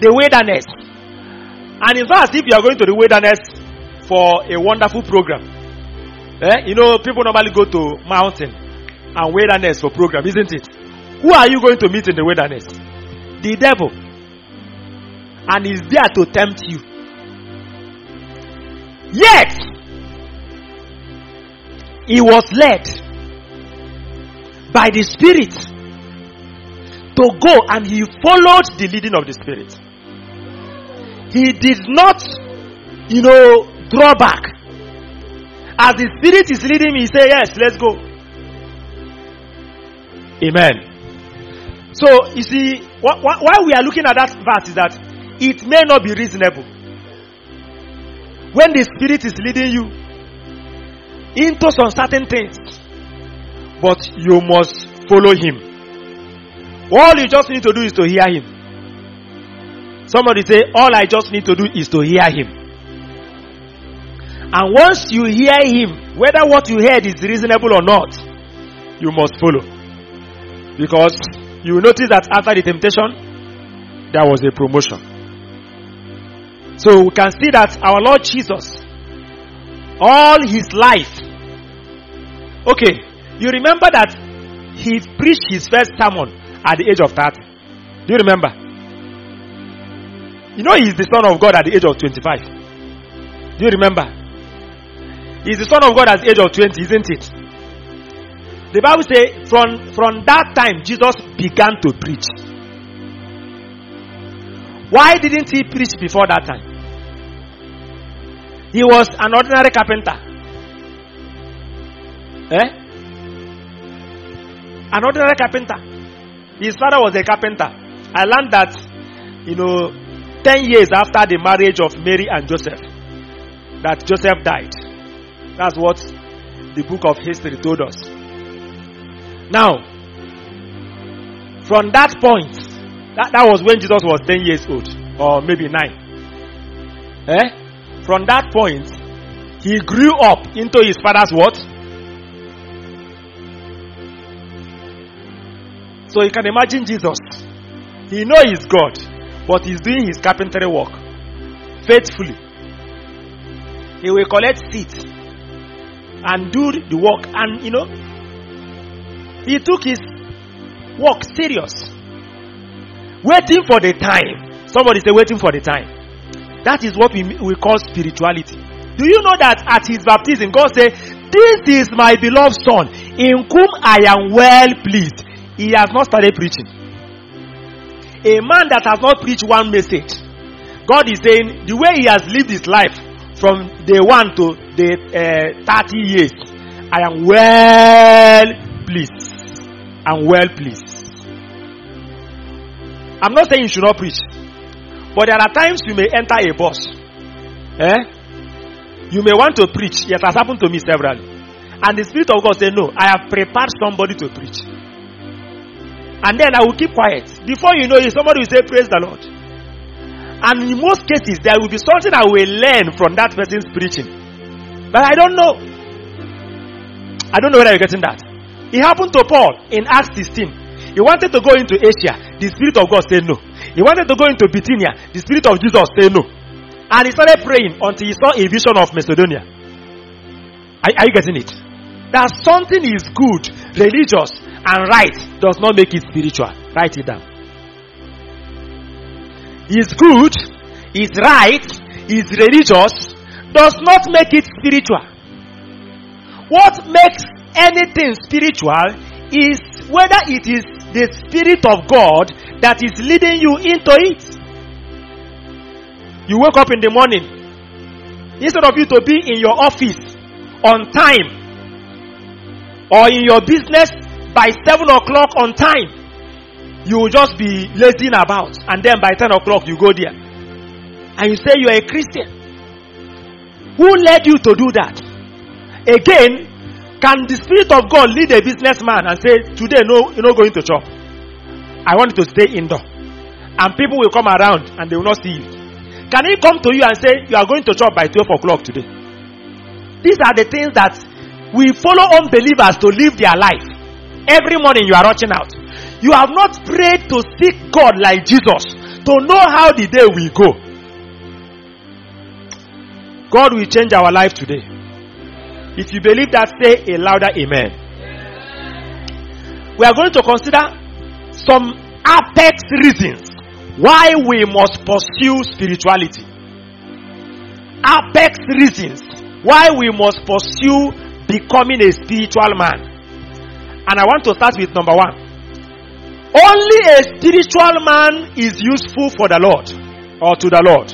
The wilderness. And it's not as if you are going to the wilderness for a wonderful program. Eh? You know, people normally go to mountain and wilderness for program, isn't it? Who are you going to meet in the wilderness? The devil. And is there to tempt you. Yet, he was led by the Spirit to go and he followed the leading of the Spirit. He did not, you know, draw back. As the Spirit is leading me, he said, Yes, let's go. Amen. So, you see, wh- wh- why we are looking at that verse is that it may not be reasonable. When the Spirit is leading you into some certain things, but you must follow Him. All you just need to do is to hear Him. Somebody say, All I just need to do is to hear Him. And once you hear Him, whether what you heard is reasonable or not, you must follow. Because you notice that after the temptation, there was a promotion. So we can see that our Lord Jesus, all his life, okay, you remember that he preached his first sermon at the age of 30. Do you remember? You know he is the Son of God at the age of 25. Do you remember? He is the Son of God at the age of 20, isn't it? The Bible says from, from that time Jesus began to preach. Why didn't he preach before that time? He was an ordinary carpenter. Eh? An ordinary carpenter. His father was a carpenter. I learned that, you know, 10 years after the marriage of Mary and Joseph, that Joseph died. That's what the book of history told us. Now, from that point, that, that was when Jesus was 10 years old, or maybe 9. Eh? From that point, he grew up into his father's what? So you can imagine Jesus. He know he's God, but he's doing his carpentry work faithfully. He will collect seeds and do the work, and you know, he took his work serious. Waiting for the time. Somebody say, waiting for the time. That is what we, we call spirituality. Do you know that at his baptism, God said, This is my beloved son, in whom I am well pleased. He has not started preaching. A man that has not preached one message, God is saying, the way he has lived his life from day one to the uh, 30 years, I am well pleased. I'm well pleased. I'm not saying you should not preach, but there are times you may enter a bus. Eh? You may want to preach. It has happened to me several. And the Spirit of God said, No, I have prepared somebody to preach. And then I will keep quiet. Before you know it, somebody will say, Praise the Lord. And in most cases, there will be something I will learn from that person's preaching. But I don't know. I don't know whether you're getting that. It happened to Paul in Acts 16. He wanted to go into Asia. The Spirit of God said no. He wanted to go into Bithynia. The Spirit of Jesus said no. And he started praying until he saw a vision of Macedonia. Are, are you getting it? That something is good, religious, and right does not make it spiritual. Write it down. Is good, is right, is religious, does not make it spiritual. What makes anything spiritual is whether it is the Spirit of God that is leading you into it. You wake up in the morning, instead of you to be in your office on time or in your business by 7 o'clock on time, you will just be lazing about, and then by 10 o'clock you go there and you say you are a Christian. Who led you to do that? Again, can the Spirit of God lead a businessman and say, Today, no, you're not going to chop? I want you to stay indoor. And people will come around and they will not see you. Can he come to you and say, You are going to chop by 12 o'clock today? These are the things that we follow unbelievers to live their life. Every morning you are rushing out. You have not prayed to seek God like Jesus to know how the day will go. God will change our life today. If you believe that, say a louder amen. We are going to consider some apex reasons why we must pursue spirituality. apex reasons why we must pursue becoming a spiritual man. And I want to start with number one. Only a spiritual man is useful for the Lord or to the Lord.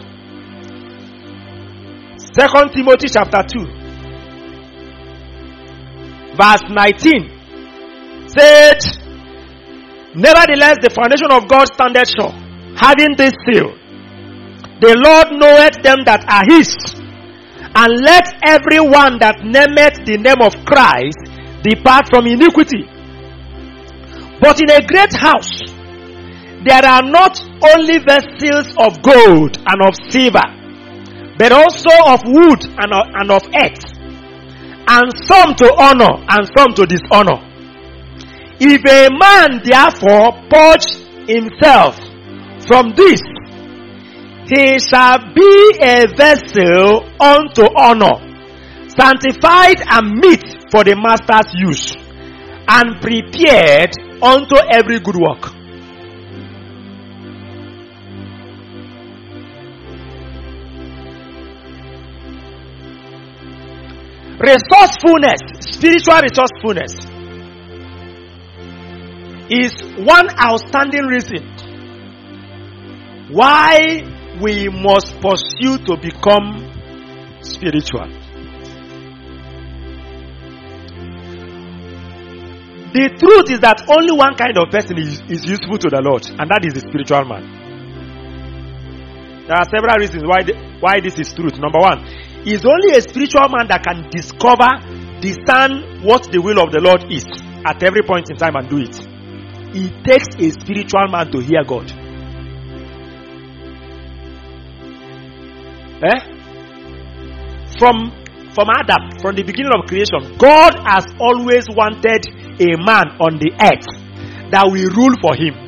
Second Timothy chapter 2 verse 19 said, Nevertheless, the foundation of God standeth sure, having this seal. The Lord knoweth them that are his, and let everyone that nameth the name of Christ depart from iniquity. But in a great house, there are not only vessels of gold and of silver, but also of wood and of, and of earth, and some to honor and some to dishonor. If a man therefore purge himself from this, he shall be a vessel unto honor, sanctified and meet for the master's use, and prepared unto every good work. Resourcefulness, spiritual resourcefulness, is one outstanding reason why we must pursue to become spiritual. The truth is that only one kind of person is, is useful to the Lord, and that is the spiritual man. There are several reasons why, the, why this is truth. Number one, is only a spiritual man that can discover, discern what the will of the Lord is at every point in time and do it. It takes a spiritual man to hear God. Eh? From from Adam, from the beginning of creation, God has always wanted a man on the earth that will rule for him.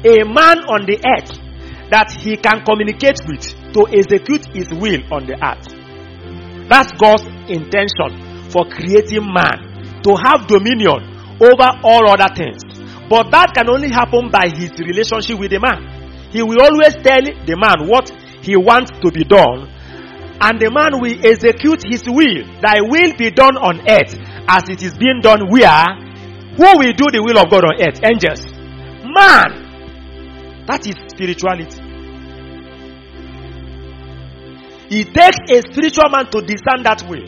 A man on the earth that he can communicate with to execute his will on the earth. That's God's intention for creating man to have dominion over all other things. But that can only happen by his relationship with the man. He will always tell the man what he wants to be done, and the man will execute his will. Thy will be done on earth as it is being done where? Who will do the will of God on earth? Angels. Man. That is spirituality. It takes a spiritual man to discern that way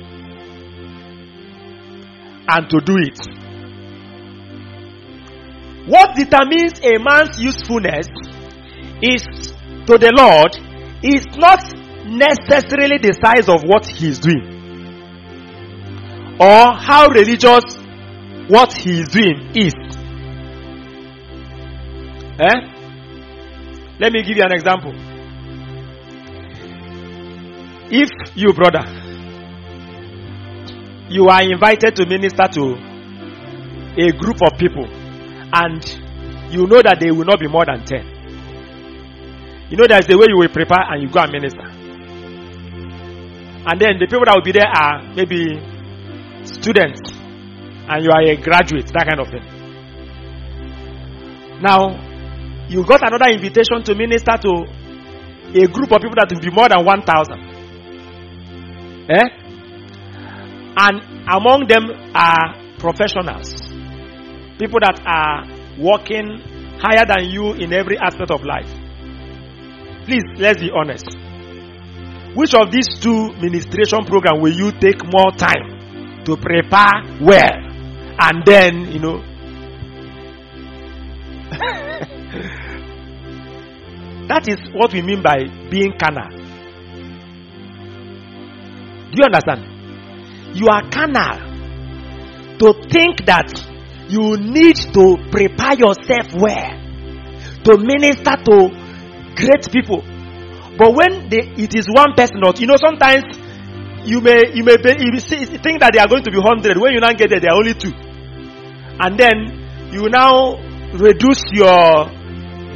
and to do it. What determines a man's usefulness is to the Lord is not necessarily the size of what he is doing or how religious what he is doing is. Eh? Let me give you an example. If you, brother, you are invited to minister to a group of people and you know that they will not be more than 10. You know that's the way you will prepare and you go and minister. And then the people that will be there are maybe students and you are a graduate, that kind of thing. Now, you got another invitation to minister to a group of people that will be more than 1,000. Eh? And among them are professionals, people that are working higher than you in every aspect of life. Please, let's be honest. Which of these two ministration programs will you take more time to prepare well? And then, you know, that is what we mean by being carnal. Do you understand? You are carnal to think that you need to prepare yourself well to minister to great people. But when they, it is one person, not you know, sometimes you may you may be, you think that they are going to be hundred. When you now get there, they are only two, and then you now reduce your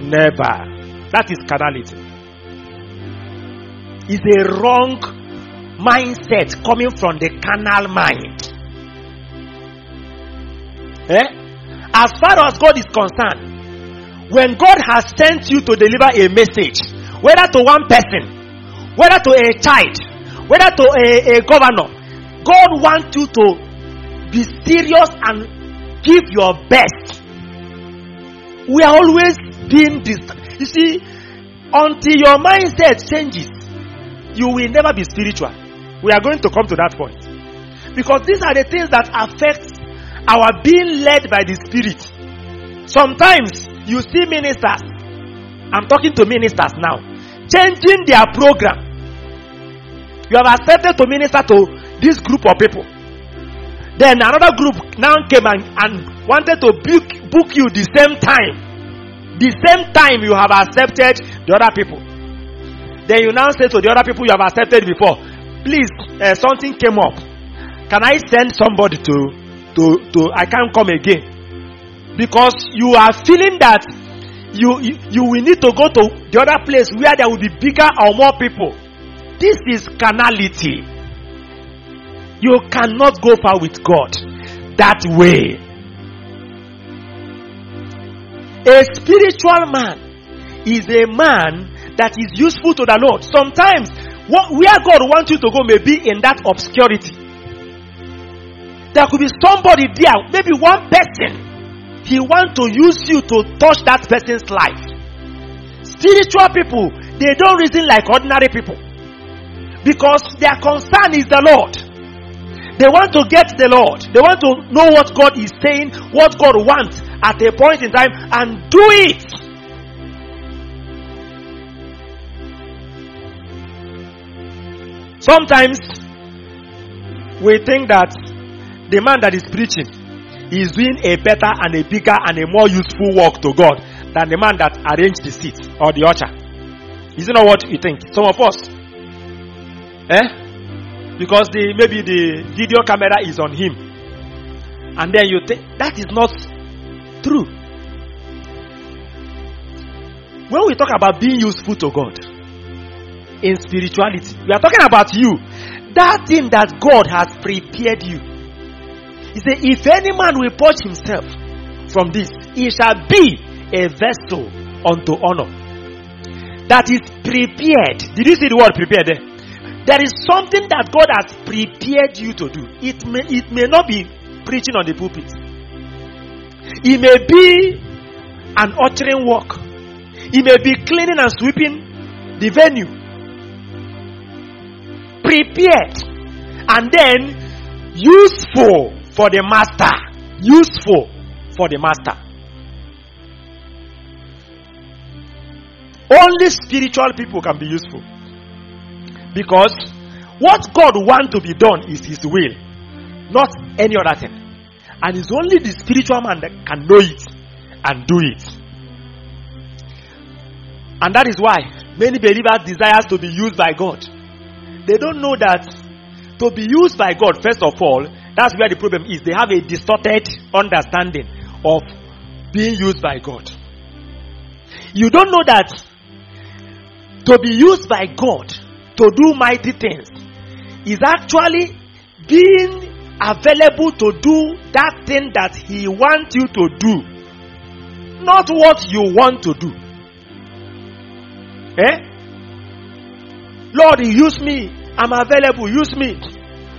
never. That is carnality. It's a wrong mindset coming from the carnal mind. Eh? As far as God is concerned, when God has sent you to deliver a message, whether to one person, whether to a child, whether to a, a governor, God wants you to be serious and give your best. We are always being this. You see, until your mindset changes, you will never be spiritual. We are going to come to that point. Because these are the things that affect our being led by the Spirit. Sometimes you see ministers, I'm talking to ministers now, changing their program. You have accepted to minister to this group of people. Then another group now came and, and wanted to book, book you the same time. The same time you have accepted the other people. Then you now say to the other people you have accepted before, please, uh, something came up. Can I send somebody to, to, to, I can't come again? Because you are feeling that you, you, you will need to go to the other place where there will be bigger or more people. This is carnality. You cannot go far with God that way. A spiritual man is a man that is useful to the Lord. Sometimes, where God wants you to go may be in that obscurity. There could be somebody there, maybe one person. He wants to use you to touch that person's life. Spiritual people, they don't reason like ordinary people. Because their concern is the Lord. They want to get the Lord. They want to know what God is saying, what God wants at a point in time, and do it. Sometimes we think that the man that is preaching is doing a better and a bigger and a more useful work to God than the man that arranged the seat or the altar. Is it not what you think? Some of us. Eh? Because the maybe the video camera is on him. And then you think that is not true. When we talk about being useful to God in spirituality, we are talking about you. That thing that God has prepared you. He said, If any man will purge himself from this, he shall be a vessel unto honor. That is prepared. Did you see the word prepared there? There is something that God has prepared you to do. It may, it may not be preaching on the pulpit. It may be an uttering work. It may be cleaning and sweeping the venue. Prepared. And then useful for the master. Useful for the master. Only spiritual people can be useful. Because what God wants to be done is His will, not any other thing. And it's only the spiritual man that can know it and do it. And that is why many believers desire to be used by God. They don't know that to be used by God, first of all, that's where the problem is. They have a distorted understanding of being used by God. You don't know that to be used by God to do mighty things is actually being available to do that thing that He wants you to do, not what you want to do. Eh? Lord, use me. I'm available. Use me.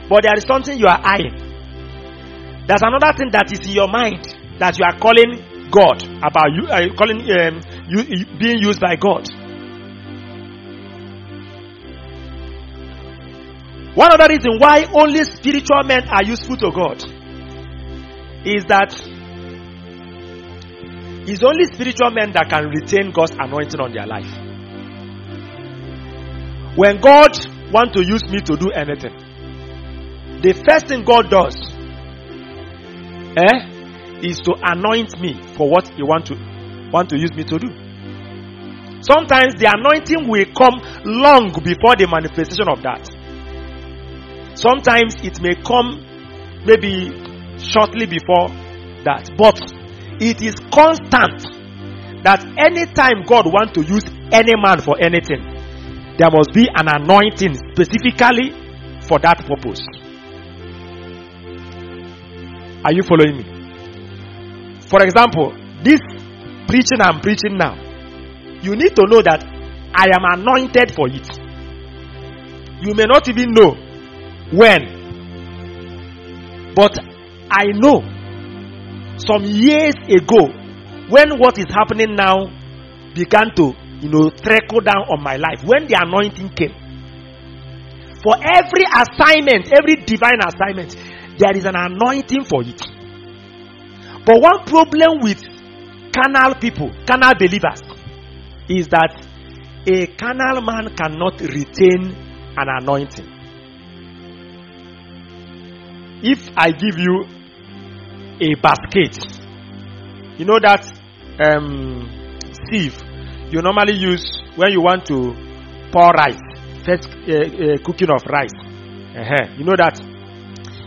But there is something you are eyeing. There's another thing that is in your mind that you are calling God about you, uh, calling um, you being used by God. One other reason why only spiritual men are useful to God is that it's only spiritual men that can retain God's anointing on their life. When God wants to use me to do anything, the first thing God does eh, is to anoint me for what He want to want to use me to do. Sometimes the anointing will come long before the manifestation of that. Sometimes it may come maybe shortly before that. But it is constant that anytime God wants to use any man for anything, there must be an anointing specifically for that purpose. Are you following me? For example, this preaching I'm preaching now, you need to know that I am anointed for it. You may not even know when. But I know some years ago when what is happening now began to, you know, trickle down on my life. When the anointing came. For every assignment, every divine assignment, there is an anointing for it. But one problem with carnal people, carnal believers, is that a carnal man cannot retain an anointing. If I give you a basket, you know that um, sieve you normally use when you want to pour rice, first uh, uh, cooking of rice. Uh-huh. You know that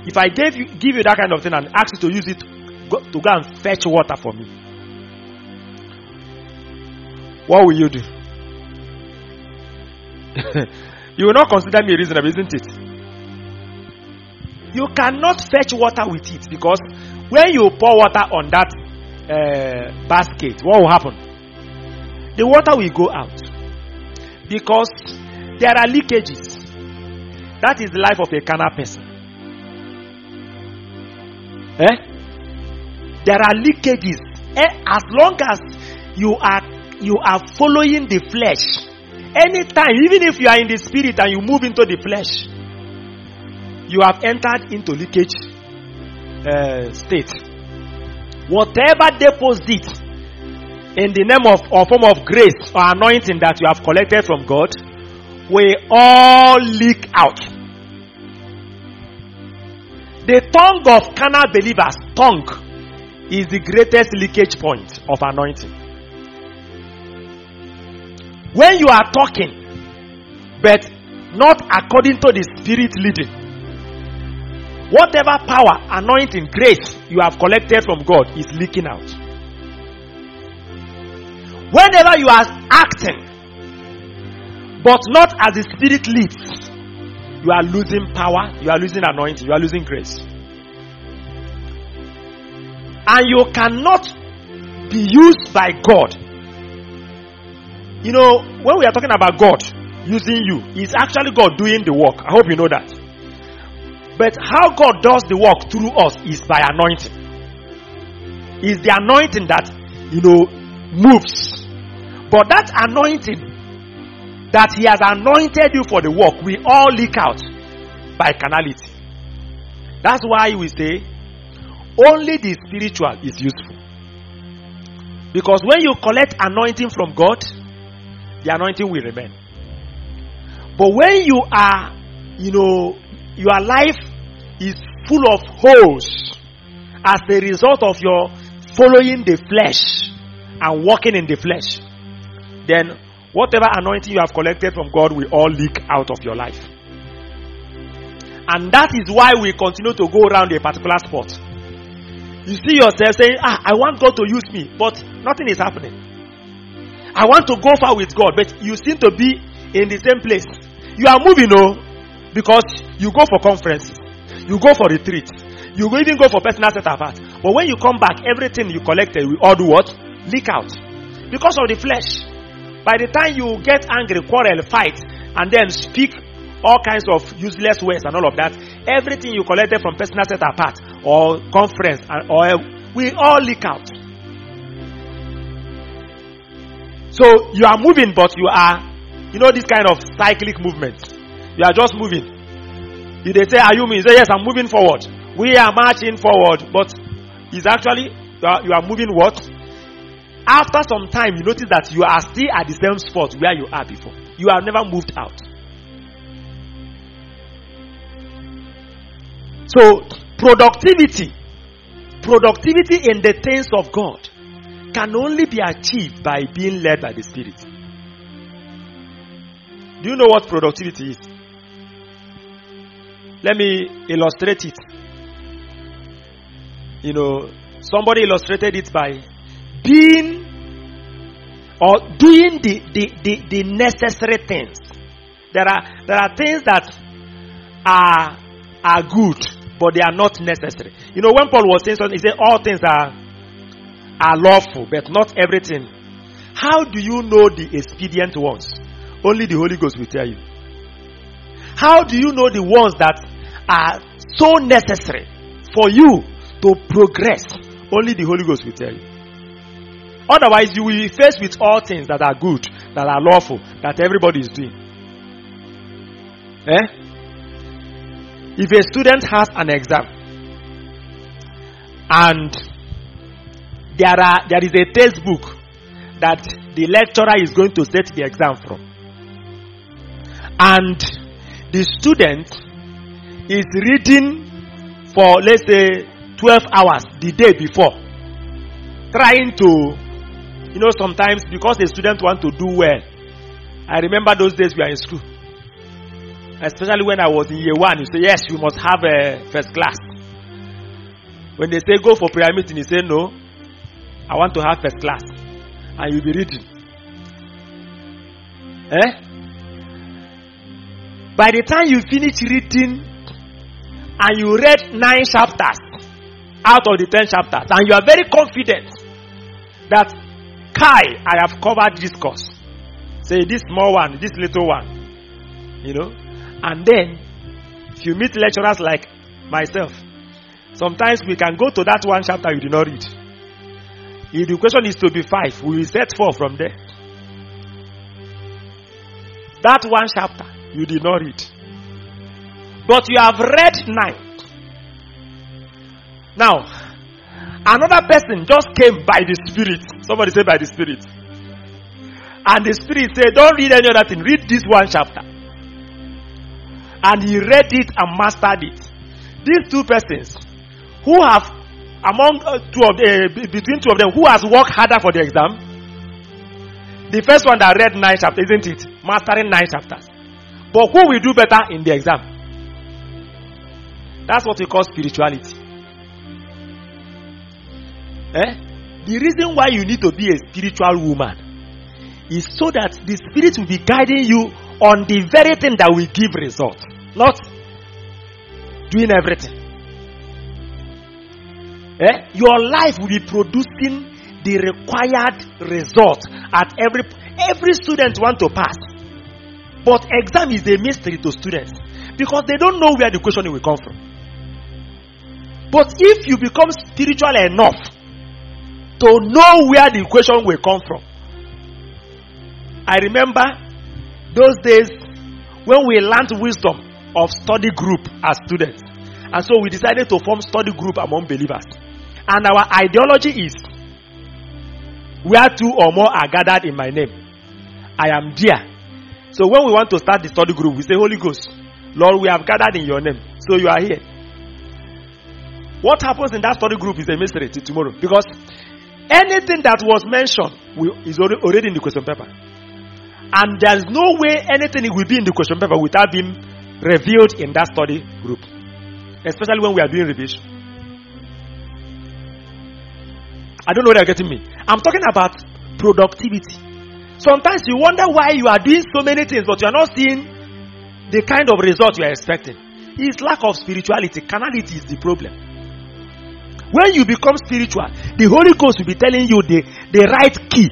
if I gave you, give you that kind of thing and ask you to use it go, to go and fetch water for me, what will you do? you will not consider me reasonable, isn't it? You cannot fetch water with it because when you pour water on that uh, basket, what will happen? The water will go out because there are leakages. That is the life of a carnal person. Eh? There are leakages. Eh? As long as you are you are following the flesh, anytime, even if you are in the spirit and you move into the flesh, you have entered into leakage uh, state. Whatever deposit in the name of or form of grace or anointing that you have collected from God will all leak out. The tongue of carnal believers, tongue, is the greatest leakage point of anointing. When you are talking, but not according to the spirit leading, whatever power, anointing, grace you have collected from God is leaking out. Whenever you are acting, but not as the spirit leads, you are losing power, you are losing anointing, you are losing grace. And you cannot be used by God. You know, when we are talking about God using you, it's actually God doing the work. I hope you know that. But how God does the work through us is by anointing. Is the anointing that, you know, moves. But that anointing that He has anointed you for the work we all leak out by carnality. That's why we say only the spiritual is useful. Because when you collect anointing from God, the anointing will remain. But when you are, you know, your life is full of holes as a result of your following the flesh and walking in the flesh, then whatever anointing you have collected from God will all leak out of your life. And that is why we continue to go around a particular spot. You see yourself saying, Ah, I want God to use me, but nothing is happening. I want to go far with God, but you seem to be in the same place. You are moving, oh, because you go for conferences, you go for retreats, you even go for personal set apart. But when you come back, everything you collected will all do what? Leak out. Because of the flesh. By the time you get angry, quarrel, fight, and then speak all kinds of useless words and all of that, everything you collected from personal set apart or conference or eh, we all leak out. So you are moving, but you are, you know, this kind of cyclic movement. You are just moving. You they say, "Are you moving?" You say, "Yes, I'm moving forward." We are marching forward, but it's actually you are, you are moving what? After some time, you notice that you are still at the same spot where you are before. You have never moved out. So, productivity, productivity in the things of God can only be achieved by being led by the Spirit. Do you know what productivity is? Let me illustrate it. You know, somebody illustrated it by being or doing the, the, the, the necessary things. There are there are things that are are good, but they are not necessary. You know, when Paul was saying something, he said all things are are lawful, but not everything. How do you know the expedient ones? Only the Holy Ghost will tell you. How do you know the ones that are so necessary for you to progress? Only the Holy Ghost will tell you. Otherwise, you will be faced with all things that are good, that are lawful, that everybody is doing. Eh? If a student has an exam and there are there is a textbook that the lecturer is going to set the exam from and the student is reading for let's say 12 hours the day before trying to you know sometimes because a student want to do well i remember those days we are in school. Especially when i was in year one you say yes you must have a first class. When they say go for prayer meeting you say no i want to have first class. And you be reading. Eh? By the time you finish reading and you read nine chapters out of the ten chapters and you are very confident that kai i have covered this course. Say this small one this little one you know. And then if you meet lecturers like myself sometimes we can go to that one chapter you did not read. If the question is to be five we will set four from there. That one chapter you did not read. But you have read nine. Now another person just came by the spirit somebody say by the spirit. And the spirit said don't read any other thing. Read this one chapter. And he read it and mastered it. These two persons who have among uh, two of uh, between two of them who has worked harder for the exam the first one that read nine chapters isn't it? Mastering nine chapters. But who will do better in the exam? That's what we call spirituality. Eh? The reason why you need to be a spiritual woman is so that the spirit will be guiding you on the very thing that will give result not doing everything. Eh? your life will be producing the required result at every every student want to pass. But exam is a mystery to students because they don't know where the question will come from. But if you become spiritual enough to know where the question will come from. I remember those days when we learned wisdom of study group as students. And so we decided to form study group among believers. And our ideology is where two or more are gathered in my name i am there. So when we want to start the study group we say holy ghost lord we have gathered in your name. So you are here. What happens in that study group is a mystery till tomorrow. Because anything that was mentioned is already in the question paper and there is no way anything will be in the question paper without being revealed in that study group especially when we are doing revision I don't know whether you're getting me. I'm talking about productivity. Sometimes you wonder why you are doing so many things, but you are not seeing the kind of result you are expecting. It's lack of spirituality. Carnality is the problem. When you become spiritual, the Holy Ghost will be telling you the, the right key.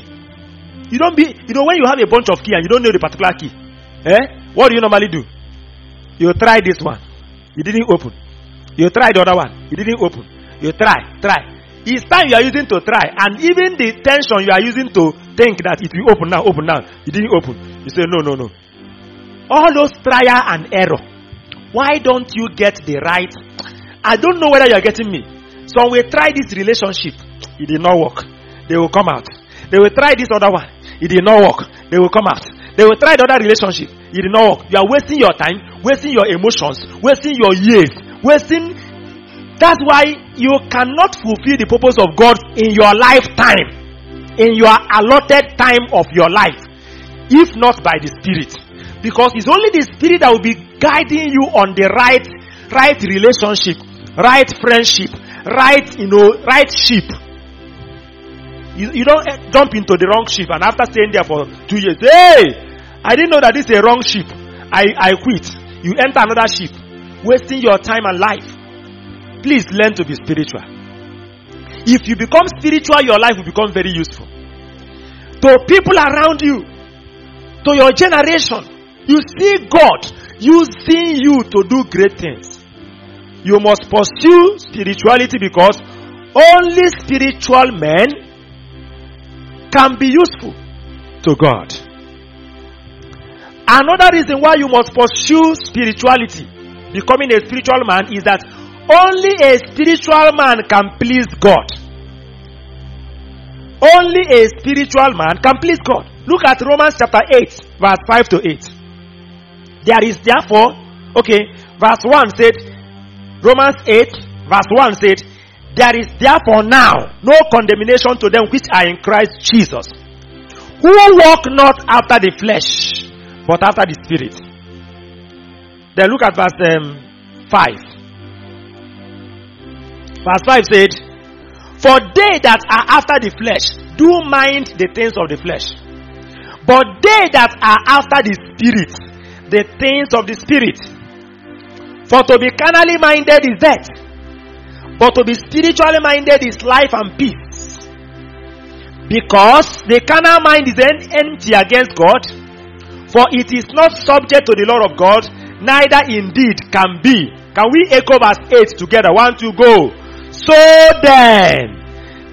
You don't be, you know, when you have a bunch of key and you don't know the particular key, eh? What do you normally do? You try this one, it didn't open. You try the other one, it didn't open. You try, try. It's time you are using to try, and even the tension you are using to think that it will open now, open now, it didn't open. You say, no, no, no. All those trial and error. Why don't you get the right? I don't know whether you are getting me. Some will try this relationship, it did not work. They will come out. They will try this other one, it did not work. They will come out. They will try the other relationship, it did not work. You are wasting your time, wasting your emotions, wasting your years, wasting that's why you cannot fulfill the purpose of God in your lifetime, in your allotted time of your life, if not by the Spirit. Because it's only the Spirit that will be guiding you on the right, right relationship, right friendship, right, you know, right ship. You, you don't eh, jump into the wrong ship and after staying there for two years, hey, I didn't know that this is a wrong ship. I, I quit. You enter another ship, wasting your time and life please learn to be spiritual. If you become spiritual, your life will become very useful. To people around you, to your generation, you see God using you to do great things. You must pursue spirituality because only spiritual men can be useful to God. Another reason why you must pursue spirituality, becoming a spiritual man, is that only a spiritual man can please God. Only a spiritual man can please God. Look at Romans chapter 8, verse 5 to 8. There is therefore, okay, verse 1 said, Romans 8, verse 1 said, There is therefore now no condemnation to them which are in Christ Jesus, who walk not after the flesh, but after the Spirit. Then look at verse um, 5. Verse 5 said, For they that are after the flesh do mind the things of the flesh, but they that are after the Spirit, the things of the Spirit. For to be carnally minded is death, but to be spiritually minded is life and peace. Because the carnal mind is empty against God, for it is not subject to the law of God, neither indeed can be. Can we echo verse 8 together? One, two, go. So then,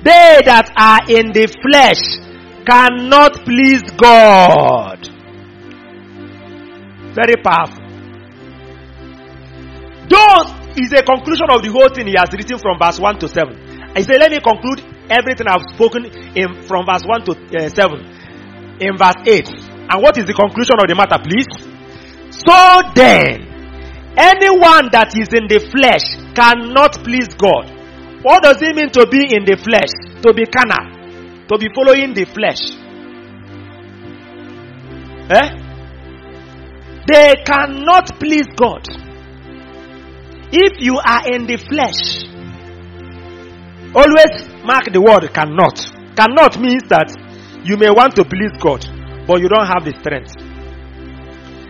they that are in the flesh cannot please God. Very powerful. Those is a conclusion of the whole thing he has written from verse 1 to 7. I say, let me conclude everything I've spoken in, from verse 1 to uh, 7 in verse 8. And what is the conclusion of the matter, please? So then, anyone that is in the flesh cannot please God. What does it mean to be in the flesh? To be carnal. To be following the flesh. Eh? They cannot please God. If you are in the flesh, always mark the word cannot. Cannot means that you may want to please God, but you don't have the strength.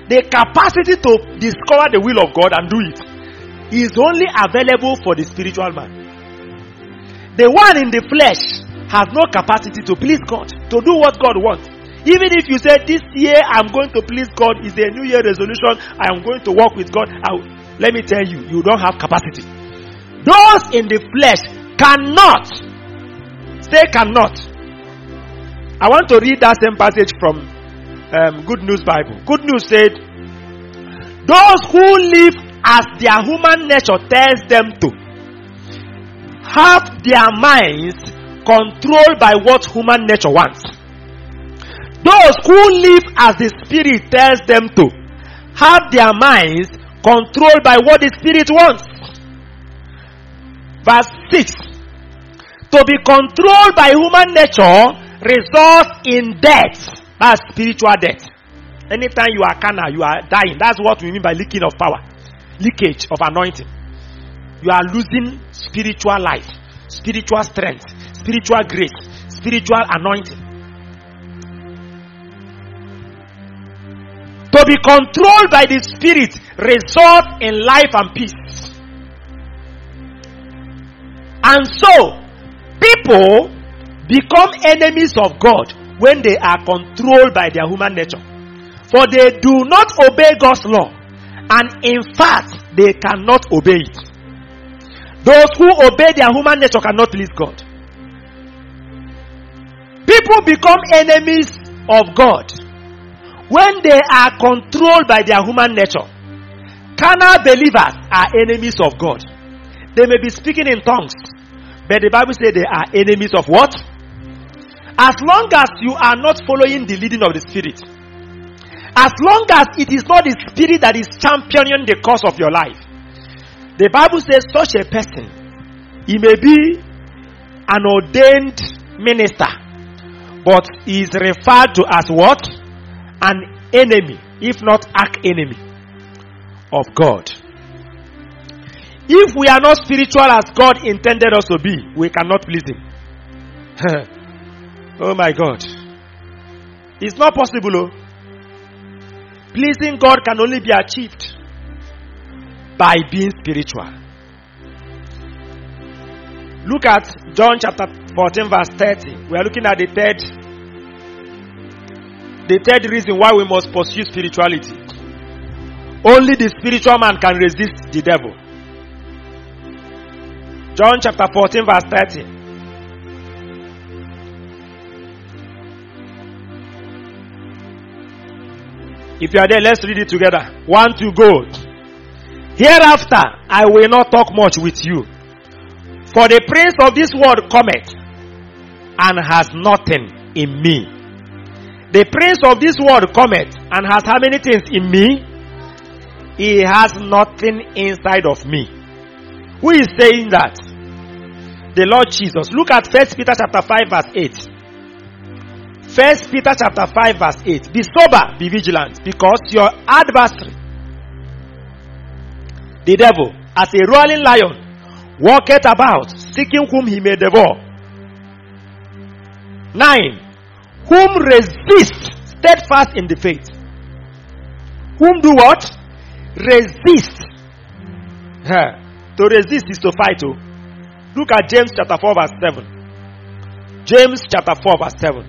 The capacity to discover the will of God and do it is only available for the spiritual man. The one in the flesh has no capacity to please God, to do what God wants. Even if you say, This year I'm going to please God, is a new year resolution, I am going to walk with God. I, let me tell you, you don't have capacity. Those in the flesh cannot, say cannot. I want to read that same passage from um, Good News Bible. Good News said, Those who live as their human nature tells them to have their minds controlled by what human nature wants. Those who live as the Spirit tells them to have their minds controlled by what the Spirit wants. Verse 6 To be controlled by human nature results in death. That's spiritual death. Anytime you are carnal, you are dying. That's what we mean by leaking of power, leakage of anointing. You are losing spiritual life, spiritual strength, spiritual grace, spiritual anointing. To be controlled by the Spirit results in life and peace. And so, people become enemies of God when they are controlled by their human nature. For they do not obey God's law, and in fact, they cannot obey it. Those who obey their human nature cannot please God. People become enemies of God when they are controlled by their human nature. Carnal believers are enemies of God. They may be speaking in tongues, but the Bible says they are enemies of what? As long as you are not following the leading of the Spirit, as long as it is not the Spirit that is championing the cause of your life, the Bible says such a person, he may be an ordained minister, but he is referred to as what? An enemy, if not arch enemy of God. If we are not spiritual as God intended us to be, we cannot please Him. oh my God. It's not possible. Oh. Pleasing God can only be achieved by being spiritual. Look at John chapter 14, verse 30. We are looking at the third the third reason why we must pursue spirituality. Only the spiritual man can resist the devil. John chapter 14, verse 30. If you are there, let's read it together. One, two, go. Hereafter, I will not talk much with you. For the prince of this world cometh and has nothing in me. The prince of this world cometh and has how many things in me? He has nothing inside of me. Who is saying that? The Lord Jesus. Look at First Peter chapter 5 verse 8. First Peter chapter 5 verse 8. Be sober, be vigilant, because your adversary, the devil, as a roaring lion, walketh about, seeking whom he may devour. 9. Whom resist steadfast in the faith. Whom do what? Resist. Huh. To resist is to fight. Oh. Look at James chapter 4 verse 7. James chapter 4 verse 7.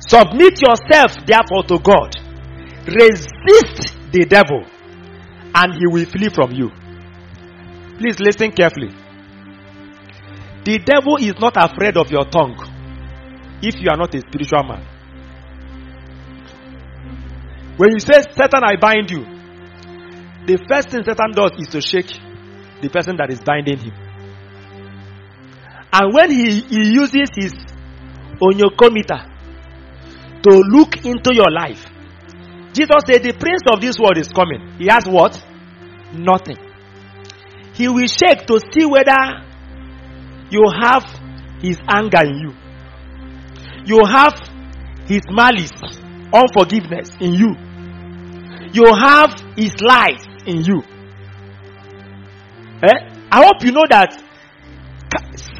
Submit yourself therefore to God. Resist the devil and he will flee from you. Please listen carefully. The devil is not afraid of your tongue if you are not a spiritual man. When you say, Satan, I bind you, the first thing Satan does is to shake the person that is binding him. And when he, he uses his onyokometer to look into your life, Jesus said, The prince of this world is coming. He has what? Nothing. He will shake to see whether you have his anger in you. You have his malice, unforgiveness in you. You have his lies in you. Eh? I hope you know that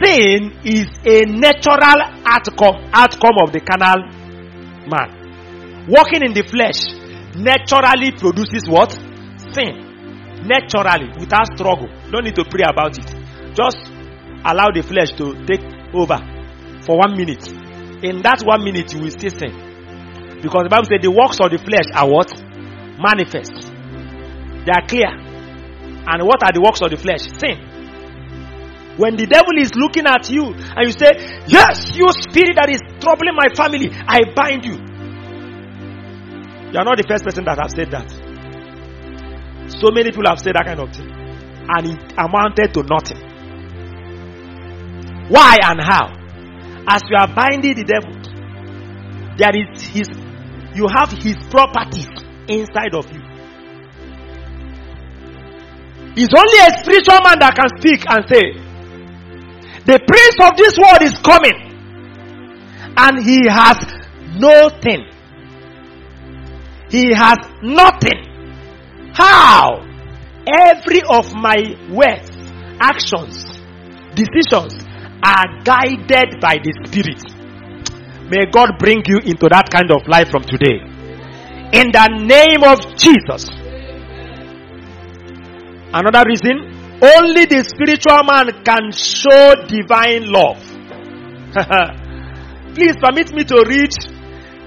sin is a natural outcome, outcome of the carnal man. Walking in the flesh naturally produces what? Sin. Naturally, without struggle. Don't need to pray about it. Just allow the flesh to take over for one minute. In that one minute, you will still sin. Because the Bible says the works of the flesh are what? Manifest. They are clear. And what are the works of the flesh? Sin. When the devil is looking at you and you say, Yes, you spirit that is troubling my family, I bind you. You are not the first person that have said that. So many people have said that kind of thing. And it amounted to nothing. Why and how? As you are binding the devil, there is his, you have his properties inside of you. It's only a spiritual man that can speak and say, The prince of this world is coming, and he has nothing. He has nothing. How? Every of my words, actions, decisions are guided by the Spirit. May God bring you into that kind of life from today. In the name of Jesus. Another reason, only the spiritual man can show divine love. Please permit me to read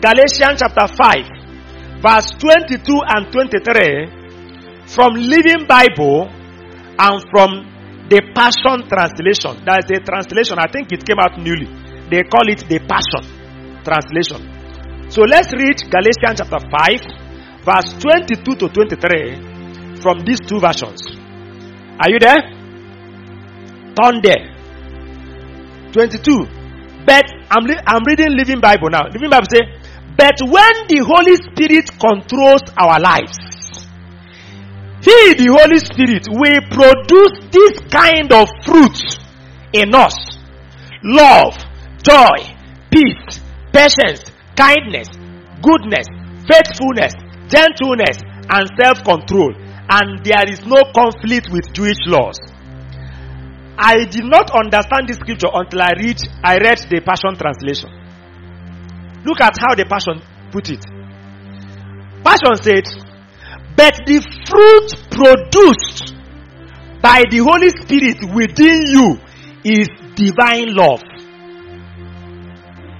Galatians chapter 5, verse 22 and 23 from Living Bible and from the Passion Translation. That is a translation, I think it came out newly. They call it the Passion Translation. So let's read Galatians chapter 5, verse 22 to 23 from these two versions. Are you there? Turn there. 22. But I'm, I'm reading Living Bible now. Living Bible say, but when the Holy Spirit controls our lives, He, the Holy Spirit, will produce this kind of fruit in us. Love, joy, peace, patience, kindness, goodness, faithfulness, gentleness, and self-control. And there is no conflict with Jewish laws. I did not understand this scripture until I read I read the Passion translation. Look at how the Passion put it. Passion said, but the fruit produced by the Holy Spirit within you is divine love.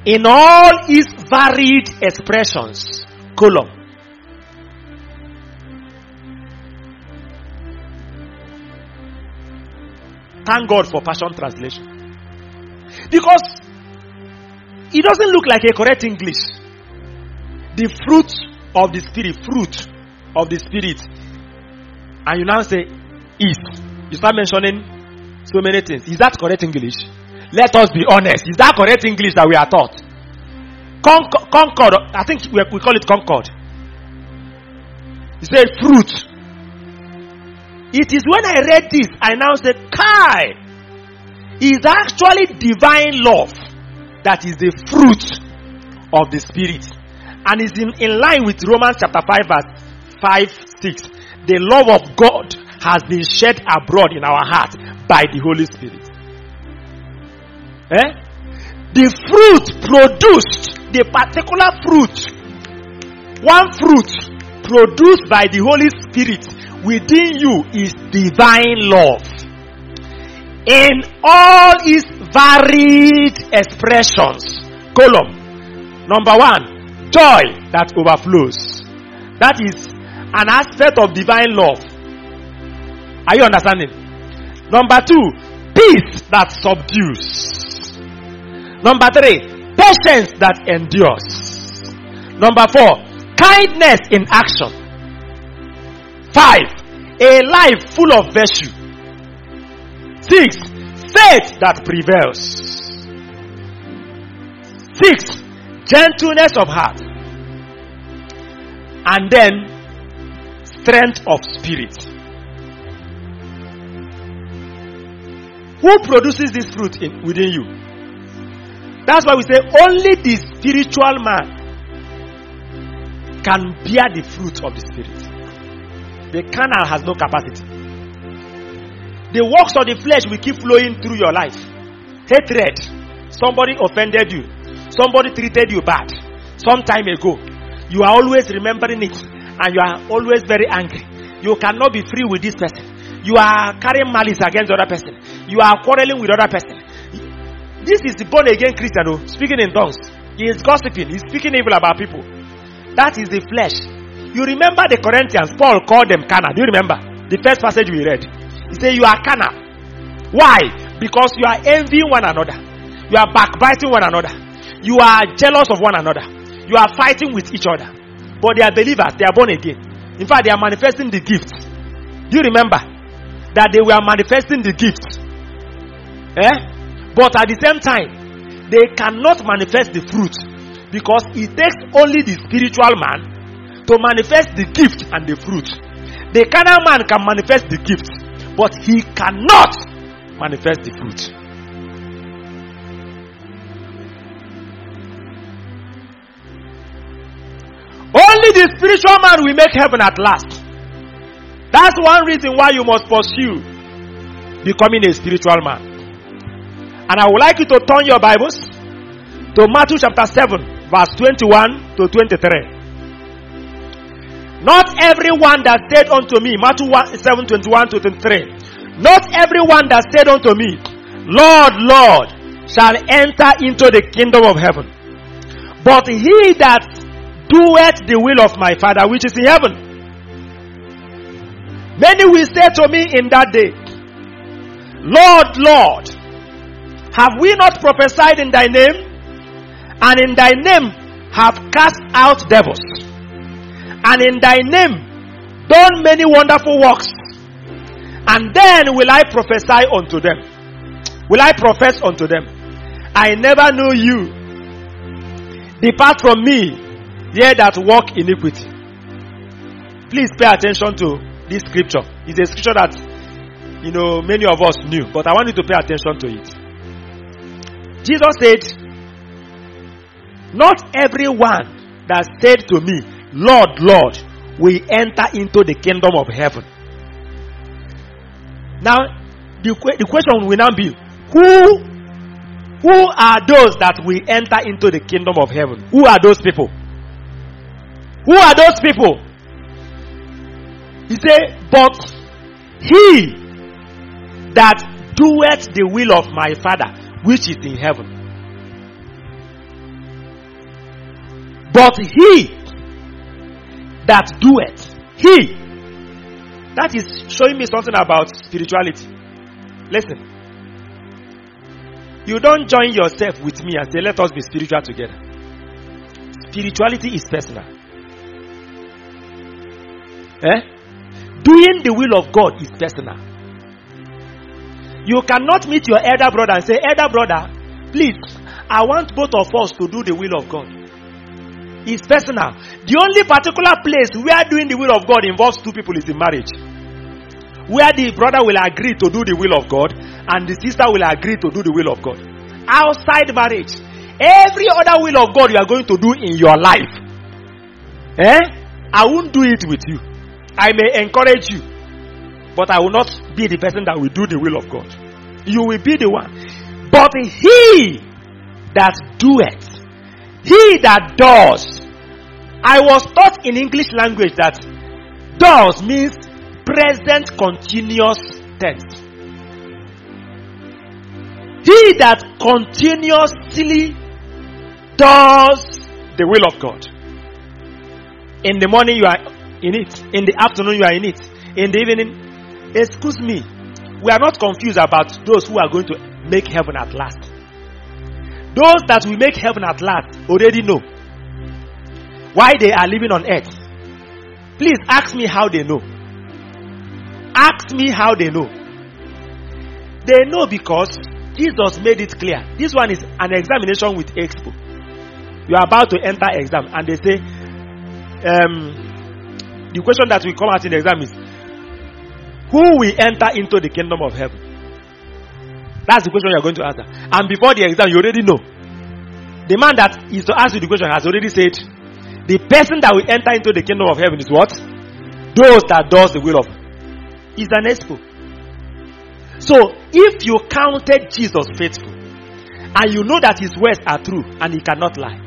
In all its varied expressions. Column. Thank God for Passion Translation. Because it doesn't look like a correct English. The fruit of the Spirit, fruit of the Spirit. And you now say, is. You start mentioning so many things. Is that correct English? Let us be honest. Is that correct English that we are taught? Concord, concord I think we, call it concord. He said fruit. It is when I read this, I now said, Kai is actually divine love that is the fruit of the Spirit. And is in, in line with Romans chapter 5, verse 5, 6. The love of God has been shed abroad in our heart by the Holy Spirit. Eh? The fruit produced, the particular fruit, one fruit produced by the Holy Spirit within you is divine love. In all its varied expressions. Column. Number one, joy that overflows. That is an aspect of divine love. Are you understanding? Number two, peace that subdues. Number three, patience that endures. Number four, kindness in action. Five, a life full of virtue. Six, faith that prevails. Six, gentleness of heart. And then, strength of spirit. Who produces this fruit in, within you? That's why we say only the spiritual man can bear the fruit of the spirit. The canal has no capacity. The works of the flesh will keep flowing through your life. Hatred. Somebody offended you. Somebody treated you bad. Some time ago. You are always remembering it. And you are always very angry. You cannot be free with this person. You are carrying malice against the other person. You are quarreling with the other person. This is the born again Christian who speaking in tongues. He is gossiping. He is speaking evil about people. That is the flesh. You remember the Corinthians, Paul called them carnal. Do you remember? The first passage we read. He said, You are carnal. Why? Because you are envying one another. You are backbiting one another. You are jealous of one another. You are fighting with each other. But they are believers, they are born again. In fact, they are manifesting the gift. Do you remember that they were manifesting the gift? Eh? But at the same time, they cannot manifest the fruit because it takes only the spiritual man to manifest the gift and the fruit. The carnal man can manifest the gift, but he cannot manifest the fruit. Only the spiritual man will make heaven at last. That's one reason why you must pursue becoming a spiritual man. And I would like you to turn your Bibles to Matthew chapter 7, verse 21 to 23. Not everyone that said unto me, Matthew 1, 7, 21 to 23. Not everyone that said unto me, Lord, Lord, shall enter into the kingdom of heaven. But he that doeth the will of my Father which is in heaven. Many will say to me in that day, Lord, Lord, have we not prophesied in thy name? And in thy name have cast out devils. And in thy name done many wonderful works. And then will I prophesy unto them. Will I profess unto them? I never knew you. Depart from me, ye that walk iniquity. Please pay attention to this scripture. It's a scripture that you know many of us knew, but I want you to pay attention to it. Jesus said, Not everyone that said to me, Lord, Lord, we enter into the kingdom of heaven. Now, the, the question will now be, who who are those that will enter into the kingdom of heaven? Who are those people? Who are those people? He said, But he that doeth the will of my Father which is in heaven. But he that doeth, he, that is showing me something about spirituality. Listen, You don't join yourself with me and say, let us be spiritual together. Spirituality is personal. Eh? Doing the will of God is personal. You cannot meet your elder brother and say, Elder brother, please, I want both of us to do the will of God. It's personal. The only particular place where doing the will of God involves two people is in marriage. Where the brother will agree to do the will of God and the sister will agree to do the will of God. Outside marriage, every other will of God you are going to do in your life, eh? I won't do it with you. I may encourage you, but I will not be the person that will do the will of God. You will be the one. But he that doeth, he that does. I was taught in English language that does means present continuous tense. He that continuously does the will of God. In the morning you are in it. In the afternoon you are in it. In the evening, excuse me, we are not confused about those who are going to make heaven at last. Those that will make heaven at last already know why they are living on earth. Please ask me how they know. Ask me how they know. They know because Jesus made it clear. This one is an examination with expo. You are about to enter exam, and they say, um, the question that will come out in the exam is, who will enter into the kingdom of heaven? That's the question you are going to answer. And before the exam, you already know. The man that is to ask you the question has already said, the person that will enter into the kingdom of heaven is what? Those that does the will of. Is an expo. So if you counted Jesus faithful, and you know that his words are true and he cannot lie,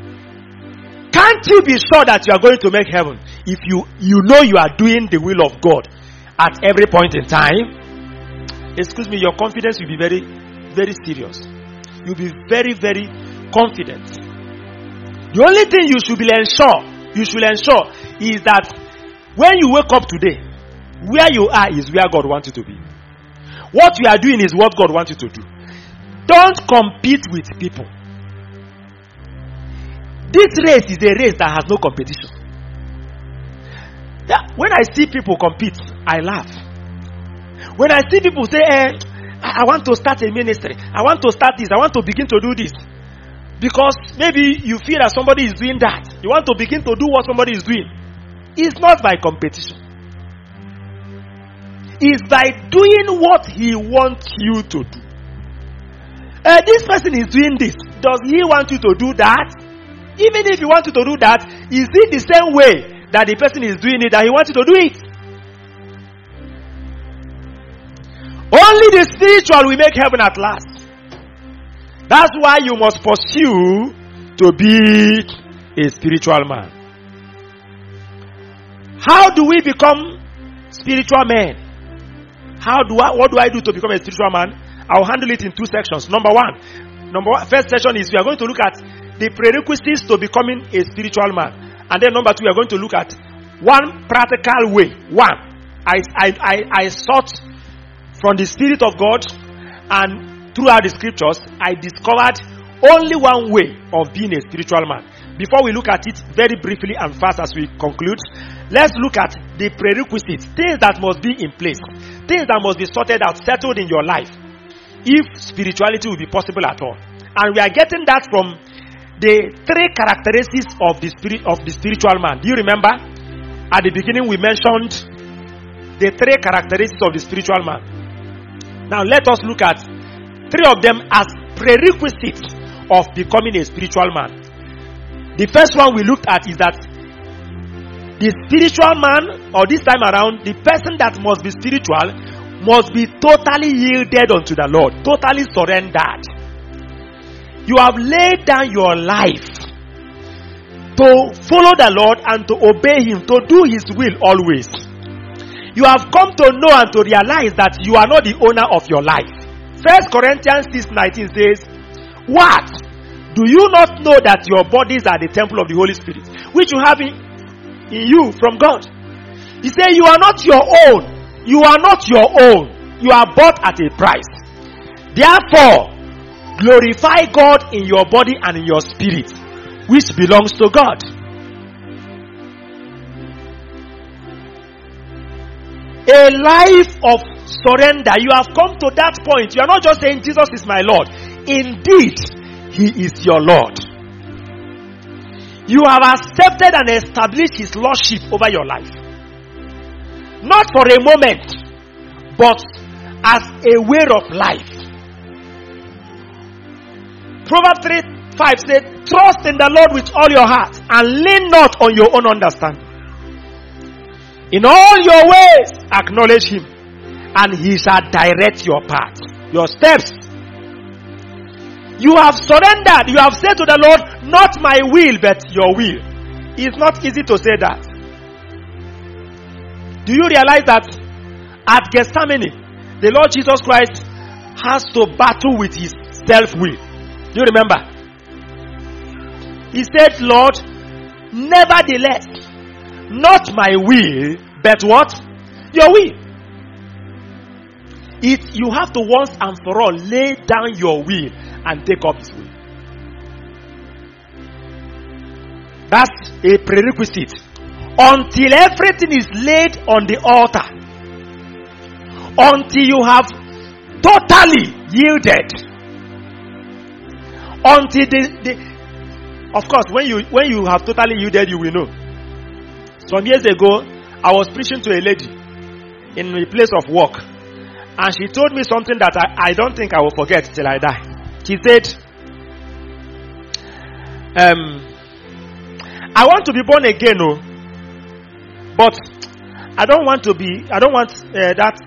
can't you be sure that you are going to make heaven if you you know you are doing the will of God at every point in time? Excuse me, your confidence will be very, very serious. You'll be very, very confident. The only thing you should be ensure, you should ensure is that when you wake up today, where you are is where God wants you to be. What you are doing is what God wants you to do. Don't compete with people. This race is a race that has no competition. Yeah, when I see people compete, I laugh. When I see people say, eh, I want to start a ministry, I want to start this, I want to begin to do this. Because maybe you feel that somebody is doing that. You want to begin to do what somebody is doing. It's not by competition. It's by doing what he wants you to do. Uh, this person is doing this. Does he want you to do that? Even if he wants you to do that, is it the same way that the person is doing it that he wants you to do it? Only the spiritual will make heaven at last. That's why you must pursue to be a spiritual man. How do we become spiritual men? How do I, what do I do to become a spiritual man? I'll handle it in two sections. Number one, number one, first section is we are going to look at the prerequisites to becoming a spiritual man. And then number two, we are going to look at one practical way. One, I, I, I, I sought from the Spirit of God and throughout the scriptures, I discovered only one way of being a spiritual man. Before we look at it very briefly and fast as we conclude, let's look at the prerequisites, things that must be in place, things that must be sorted out, settled in your life, if spirituality will be possible at all. And we are getting that from the three characteristics of the spirit of the spiritual man. Do you remember? At the beginning, we mentioned the three characteristics of the spiritual man. Now, let us look at three of them as prerequisites of becoming a spiritual man. The first one we looked at is that the spiritual man, or this time around, the person that must be spiritual must be totally yielded unto the Lord, totally surrendered. You have laid down your life to follow the Lord and to obey Him, to do His will always. Mm. You have come to know and to realize that you are not the owner of your life. First Corinthians 6:19 says, What? Do you not know that your bodies are the temple of the Holy Spirit, which you have in, in you from God? He said, You are not your own. You are not your own. You are bought at a price. Therefore, glorify God in your body and in your spirit, which belongs to God. A life of surrender. You have come to that point. You are not just saying Jesus is my Lord. Indeed, He is your Lord. You have accepted and established His Lordship over your life. Not for a moment, but as a way of life. Proverbs 3 5 says, Trust in the Lord with all your heart and lean not on your own understanding. In all your ways, acknowledge Him, and He shall direct your path, your steps. You have surrendered. You have said to the Lord, Not my will, but your will. It's not easy to say that. Do you realize that at Gethsemane, the Lord Jesus Christ has to battle with his self will? Do you remember? He said, Lord, nevertheless, not my will, but what? Your will. It, you have to once and for all lay down your will and take up his will. That's a prerequisite. Until everything is laid on the altar. Until you have totally yielded. Until the, the of course when you when you have totally yielded you will know. Some years ago, I was preaching to a lady in a place of work. And she told me something that I, I don't think I will forget till I die. She said, um, I want to be born again, oh, but I don't want to be, I don't want uh, that,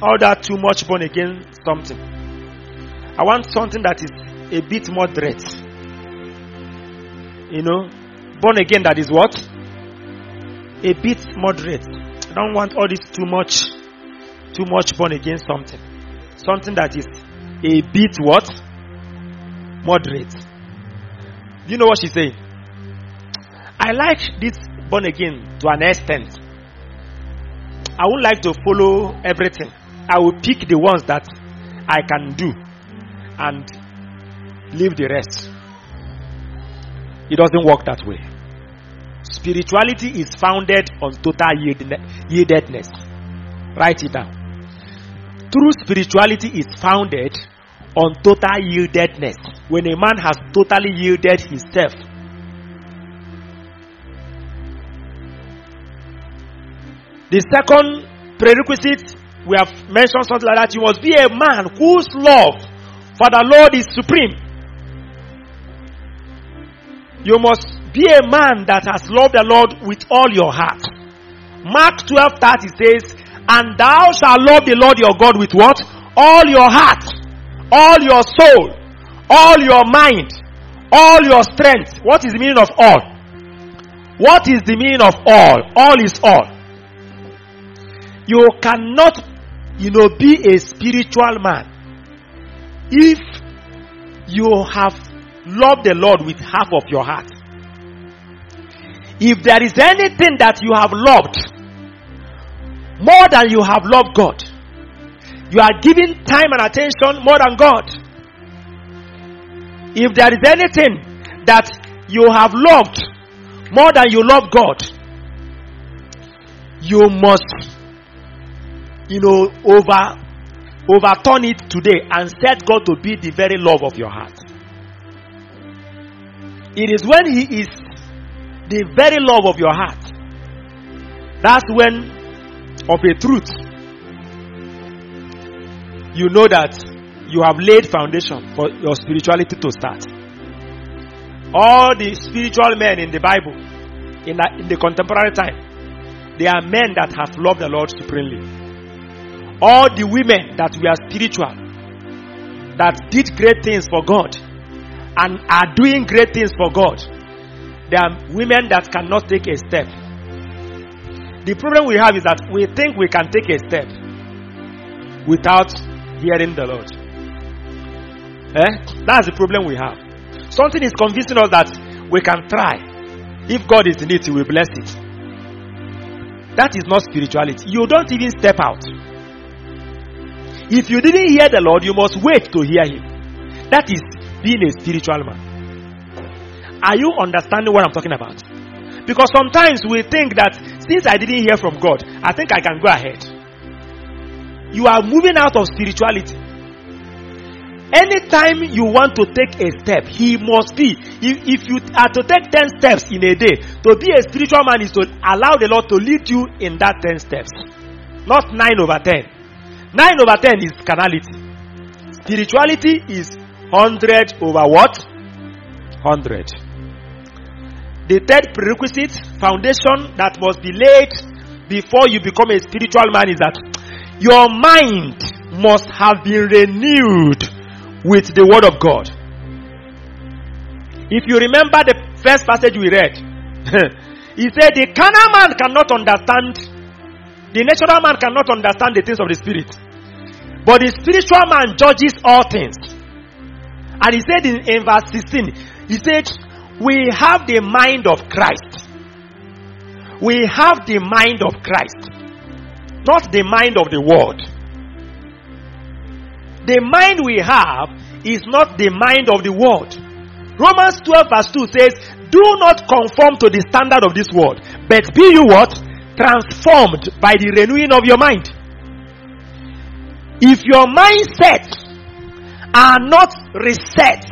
all that too much born again something. I want something that is a bit more moderate. You know, born again that is what? A bit moderate. I don't want all this too much, too much born again something. Something that is a bit what? Moderate. Do you know what she's saying? I like this born again to an extent. I would like to follow everything. I will pick the ones that I can do and leave the rest. It doesn't work that way. Spirituality is founded on total yieldedness. Write it down. True spirituality is founded on total yieldedness. When a man has totally yielded himself. The second prerequisite, we have mentioned something like that. You must be a man whose love for the Lord is supreme. You must be a man that has loved the Lord with all your heart. Mark 12 30 says, And thou shalt love the Lord your God with what? All your heart, all your soul, all your mind, all your strength. What is the meaning of all? What is the meaning of all? All is all. You cannot, you know, be a spiritual man if you have loved the Lord with half of your heart. If there is anything that you have loved more than you have loved God, you are giving time and attention more than God. If there is anything that you have loved more than you love God, you must, you know, over overturn it today and set God to be the very love of your heart. Mm. It is when He is the very love of your heart. That's when, of a truth, you know that you have laid foundation for your spirituality to start. All the spiritual men in the Bible, in the, in the contemporary time, they are men that have loved the Lord supremely. All the women that were spiritual, that did great things for God, and are doing great things for God, there are women that cannot take a step. The problem we have is that we think we can take a step without hearing the Lord. Eh? That's the problem we have. Something is convincing us that we can try. If God is in it, He will bless it. That is not spirituality. You don't even step out. If you didn't hear the Lord, you must wait to hear Him. That is being a spiritual man. Are you understanding what I'm talking about? Because sometimes we think that since I didn't hear from God, I think I can go ahead. You are moving out of spirituality. Anytime you want to take a step, he must be. If, if you are to take 10 steps in a day, to be a spiritual man is to allow the Lord to lead you in that 10 steps. Not 9 over 10. 9 over 10 is carnality. Spirituality is 100 over what? 100. The third prerequisite, foundation that must be laid before you become a spiritual man is that your mind must have been renewed with the word of God. If you remember the first passage we read, he said the carnal man cannot understand, the natural man cannot understand the things of the spirit. But the spiritual man judges all things. And he said in, in verse 16, he said, We have the mind of Christ. We have the mind of Christ, not the mind of the world. The mind we have is not the mind of the world. Romans 12 verse 2 says, Do not conform to the standard of this world, but be you what? Transformed by the renewing of your mind. If your mindset are not reset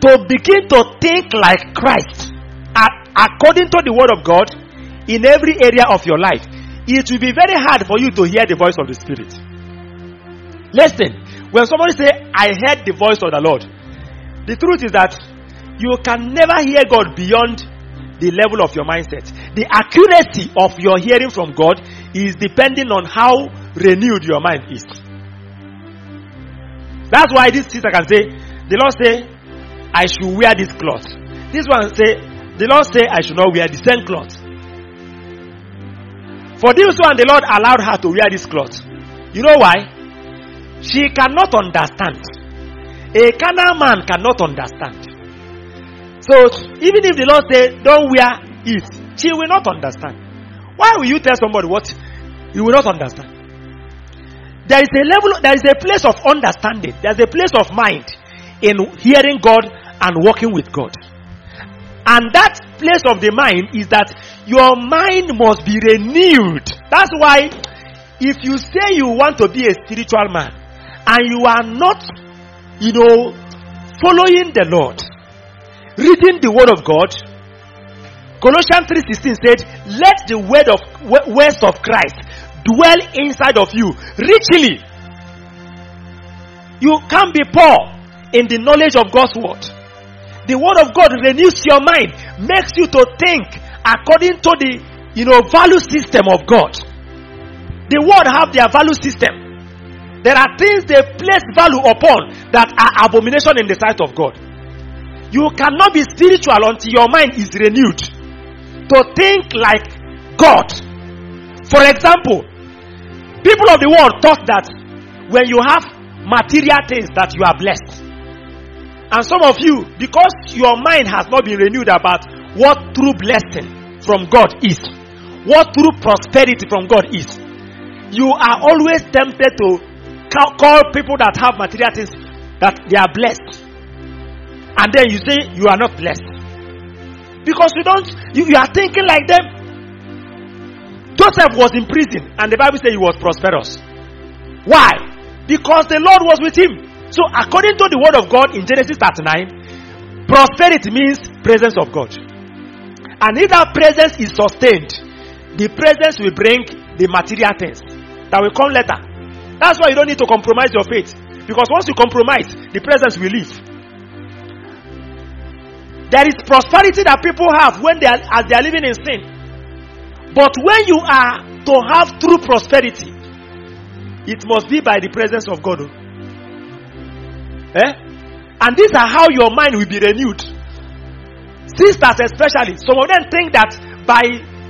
to begin to think like Christ according to the word of God in every area of your life, it will be very hard for you to hear the voice of the Spirit. Listen, when somebody say, I heard the voice of the Lord, the truth is that you can never hear God beyond the level of your mindset. The accuracy of your hearing from God is depending on how renewed your mind is. That's why this sister can say, the Lord say, I should wear this cloth. This one say, the Lord say I should not wear the same cloth. For this one, the Lord allowed her to wear this cloth. You know why? She cannot understand. A carnal man cannot understand. So even if the Lord say don't wear it, she will not understand. Why will you tell somebody what you will not understand? There is a level, there is a place of understanding, there's a place of mind in hearing God and working with God. And that place of the mind is that your mind must be renewed. That's why if you say you want to be a spiritual man, and you are not, you know, following the Lord, reading the word of God, Colossians 3:16 said, "Let the word of words of Christ dwell inside of you richly." You can't be poor in the knowledge of God's word. The word of God renews your mind, makes you to think according to the you know value system of God. The word have their value system. There are things they place value upon that are abomination in the sight of God. You cannot be spiritual until your mind is renewed to think like God. For example, people of the world thought that when you have material things that you are blessed. And some of you, because your mind has not been renewed about what true blessing from God is, what true prosperity from God is, you are always tempted to call people that have material things that they are blessed. And then you say you are not blessed. Because you don't, you, you are thinking like them. Joseph was in prison and the Bible says he was prosperous. Why? Because the Lord was with him. So, according to the word of God in Genesis 39, prosperity means presence of God. And if that presence is sustained, the presence will bring the material things that will come later. That's why you don't need to compromise your faith. Because once you compromise, the presence will leave. There is prosperity that people have when they are as they are living in sin. But when you are to have true prosperity, it must be by the presence of God. Eh? And these are how your mind will be renewed. Sisters, especially, some of them think that by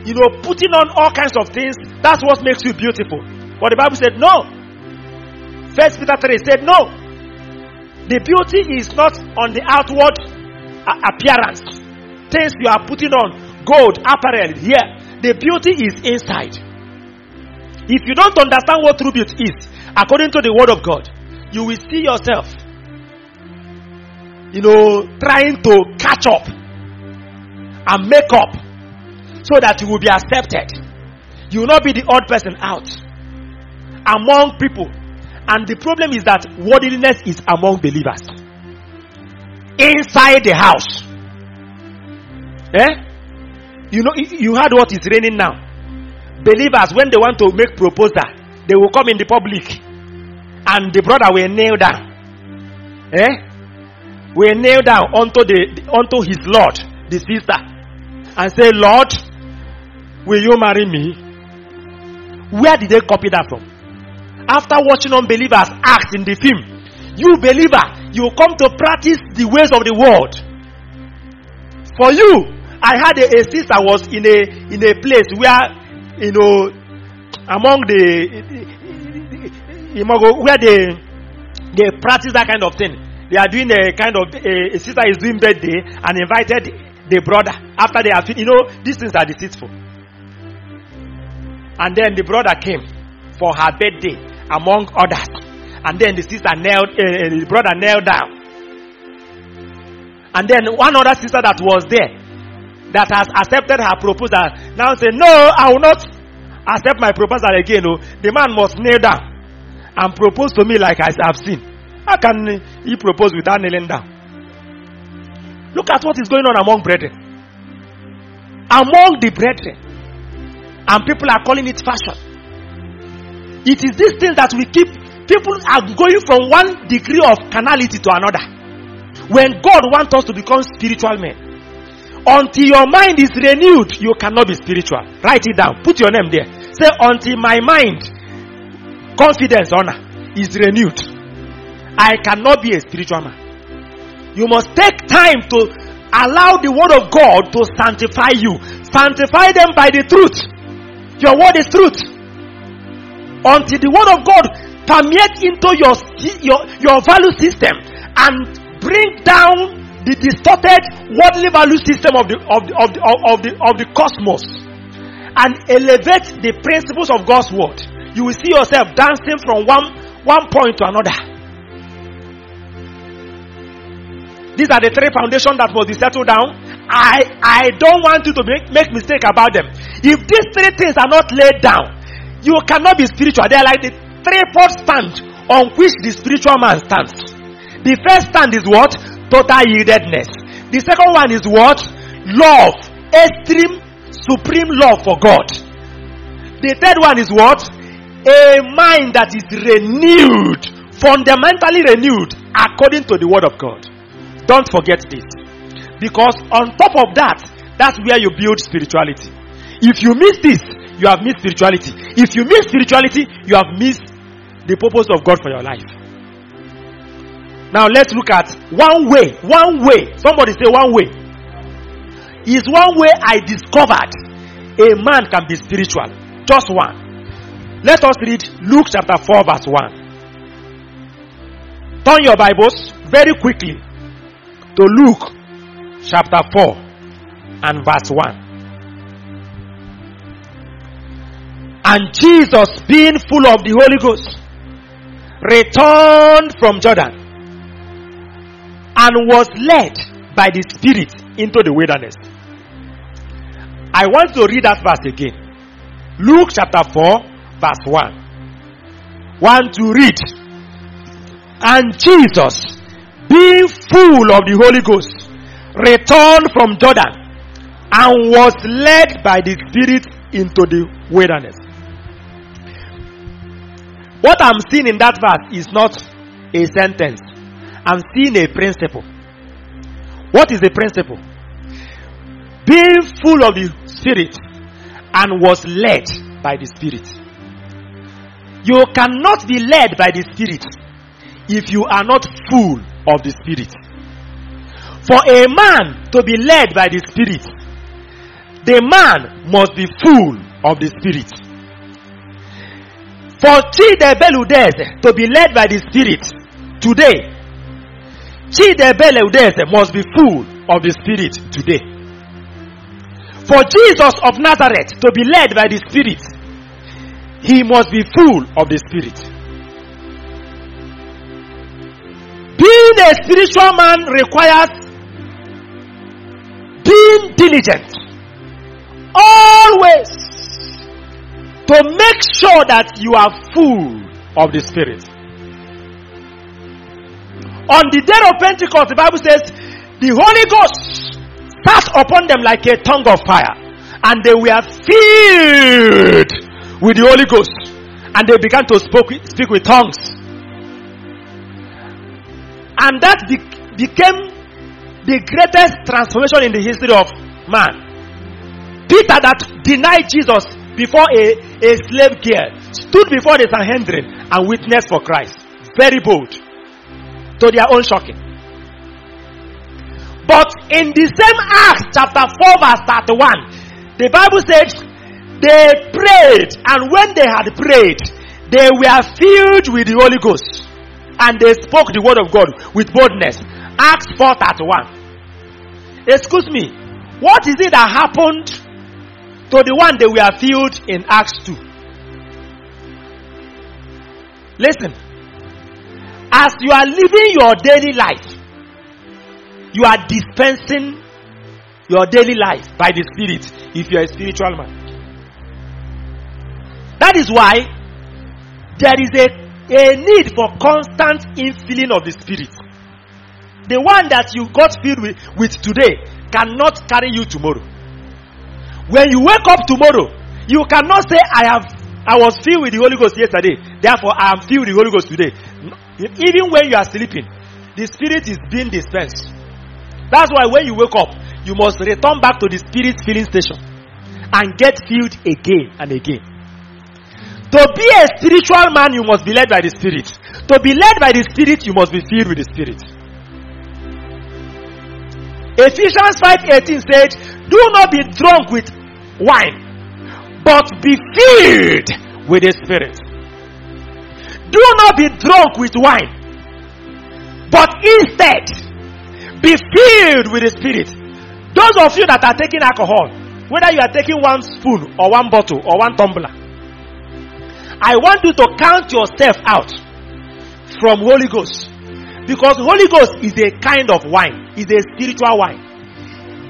you know putting on all kinds of things, that's what makes you beautiful. But the Bible said, no, First Peter 3 said, No. The beauty is not on the outward appearance. Things you are putting on, gold, apparel, here. The beauty is inside. If you don't understand what true beauty is, according to the word of God, you will see yourself you know, trying to catch up and make up so that you will be accepted. You will not be the odd person out among people. And the problem is that worldliness is among believers. Inside the house. Eh? You know, you heard what is reigning now. Believers, when they want to make proposal, they will come in the public and the brother will kneel down. Eh? Will kneel down unto the unto his Lord, the sister, and say, Lord, will you marry me? Where did they copy that from? After watching unbelievers act in the film, you believer, you come to practice the ways of the world. For you, I had a, a sister was in a in a place where you know among the where they they practice that kind of thing. They are doing a kind of a, a sister is doing birthday and invited the brother after they have you know these things are deceitful. And then the brother came for her birthday among others. And then the sister knelt, uh, the brother knelt down. And then one other sister that was there, that has accepted her proposal, now say, No, I will not accept my proposal again. Oh, the man must kneel down and propose to me like I have seen. How can he propose without kneeling down? Look at what is going on among brethren. Among the brethren. And people are calling it fashion. It is this thing that we keep. People are going from one degree of carnality to another. When God wants us to become spiritual men, until your mind is renewed, you cannot be spiritual. Write it down. Put your name there. Say, until my mind, confidence, honor is renewed, I cannot be a spiritual man. You must take time to allow the word of God to sanctify you. Sanctify them by the truth. Your word is truth. Until the word of God permeates into your, your, your value system and bring down the distorted worldly value system of the, of the, of the, of the, of the cosmos and elevate the principles of God's word. You will see yourself dancing from one, one point to another. These are the three foundations that must be settled down. I, I don't want you to make, make mistake about them. If these three things are not laid down, you cannot be spiritual. They are like the tripod stand on which the spiritual man stands. The first stand is what? Total yieldedness. The second one is what? Love. Extreme, supreme love for God. The third one is what? A mind that is renewed, fundamentally renewed according to the word of God. Don't forget this. Because on top of that, that's where you build spirituality. If you miss this, you have missed spirituality. If you miss spirituality, you have missed the purpose of God for your life. Now let's look at one way. One way. Somebody say one way. Is one way I discovered a man can be spiritual. Just one. Let us read Luke chapter 4, verse 1. Turn your Bibles very quickly to Luke chapter 4 and verse 1. And Jesus, being full of the Holy Ghost, returned from Jordan and was led by the Spirit into the wilderness. I want to read that verse again. Luke chapter 4, verse 1. One to read. And Jesus, being full of the Holy Ghost, returned from Jordan and was led by the Spirit into the wilderness. What I'm seeing in that verse is not a sentence. I'm seeing a principle. What is the principle? Being full of the Spirit and was led by the Spirit. You cannot be led by the Spirit if you are not full of the Spirit. For a man to be led by the Spirit, the man must be full of the Spirit. For Chidebeludeze to be led by the Spirit today, Chidebeludeze must be full of the Spirit today. For Jesus of Nazareth to be led by the Spirit, he must be full of the Spirit. Being a spiritual man requires being diligent always to make sure that you are full of the Spirit. On the day of Pentecost, the Bible says, the Holy Ghost sat upon them like a tongue of fire, and they were filled with the Holy Ghost, and they began to speak, speak with tongues. And that be- became the greatest transformation in the history of man. Peter, that denied Jesus before a, a slave girl, stood before the Sanhedrin and witnessed for Christ. Very bold. To their own shocking. But in the same Acts chapter 4 verse 31, the Bible says they prayed and when they had prayed, they were filled with the Holy Ghost and they spoke the word of God with boldness. Acts 4:31. Excuse me. What is it that happened to the one they were filled in Acts 2? Listen. As you are living your daily life, you are dispensing your daily life by the Spirit if you are a spiritual man. That is why there is a, a need for constant infilling of the Spirit. The one that you got filled with, with today cannot carry you tomorrow. When you wake up tomorrow, you cannot say, I have I was filled with the Holy Ghost yesterday, therefore I am filled with the Holy Ghost today. Even when you are sleeping, the Spirit is being dispensed. That's why when you wake up, you must return back to the Spirit filling station and get filled again and again. To be a spiritual man, you must be led by the Spirit. To be led by the Spirit, you must be filled with the Spirit. Ephesians 5:18 said, "Do not be drunk with wine, but be filled with the Spirit." Do not be drunk with wine, but instead be filled with the Spirit. Those of you that are taking alcohol, whether you are taking one spoon or one bottle or one tumbler, I want you to count yourself out from Holy Ghost. Because Holy Ghost is a kind of wine, is a spiritual wine.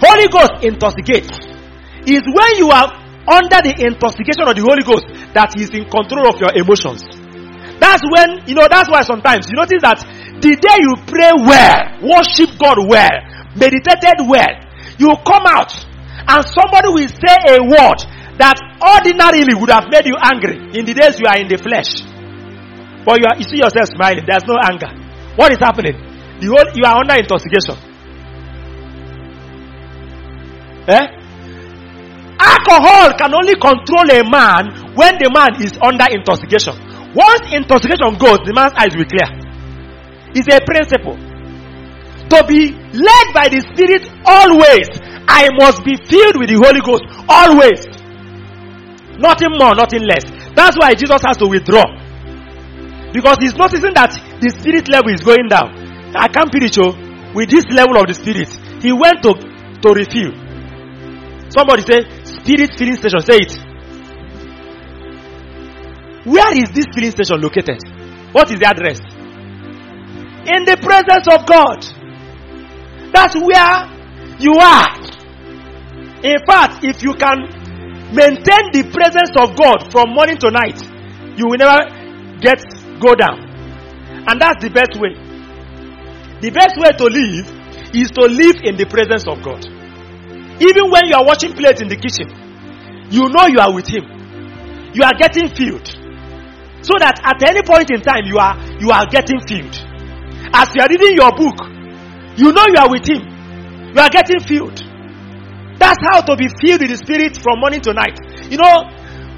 Holy Ghost intoxicates. Is when you are under the intoxication of the Holy Ghost that is in control of your emotions. That's when, you know, that's why sometimes you notice that the day you pray well, worship God well, meditated well, you come out and somebody will say a word that ordinarily would have made you angry in the days you are in the flesh. But you, are, you see yourself smiling, there's no anger. What is happening? The whole, you are under intoxication. Eh? Alcohol can only control a man when the man is under intoxication. Once intoxication goes, the man's eyes will clear. It's a principle. To be led by the Spirit always, I must be filled with the Holy Ghost always. Nothing more, nothing less. That's why Jesus has to withdraw. Because he's noticing that the spirit level is going down. I can't preach you oh. with this level of the spirit. He went to, to refill. Somebody say, Spirit filling station. Say it. Where is this filling station located? What is the address? In the presence of God. That's where you are. In fact, if you can maintain the presence of God from morning to night, you will never get go down. And that's the best way. The best way to live is to live in the presence of God. Even when you are washing plates in the kitchen, you know you are with Him. You are getting filled. So that at any point in time, you are, you are getting filled. As you are reading your book, you know you are with Him. You are getting filled. That's how to be filled with the Spirit from morning to night. You know,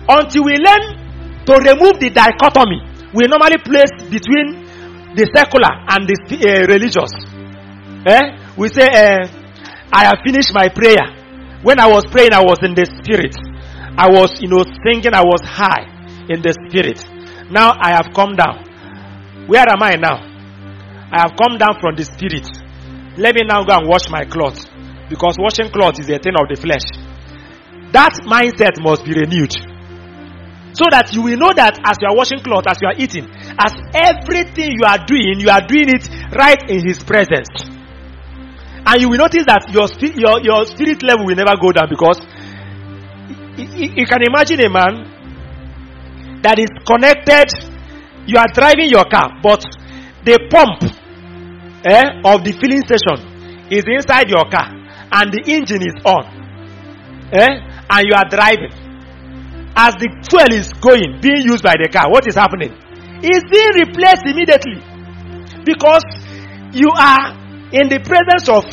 until we learn to remove the dichotomy we normally place between the secular and the uh, religious. Eh? We say, uh, I have finished my prayer. When I was praying, I was in the spirit. I was, you know, thinking I was high in the spirit. Now I have come down. Where am I now? I have come down from the spirit. Let me now go and wash my clothes. Because washing clothes is a thing of the flesh. That mindset must be renewed. So that you will know that as you are washing clothes, as you are eating, as everything you are doing, you are doing it right in His presence. And you will notice that your, your, your spirit level will never go down because you, you- you can imagine a man that is connected. You are driving your car, but the pump eh, of the filling station is inside your car and the engine is on. Eh, and you are driving. As the fuel is going, being used by the car, what is happening? It's being replaced immediately because you are in the presence of.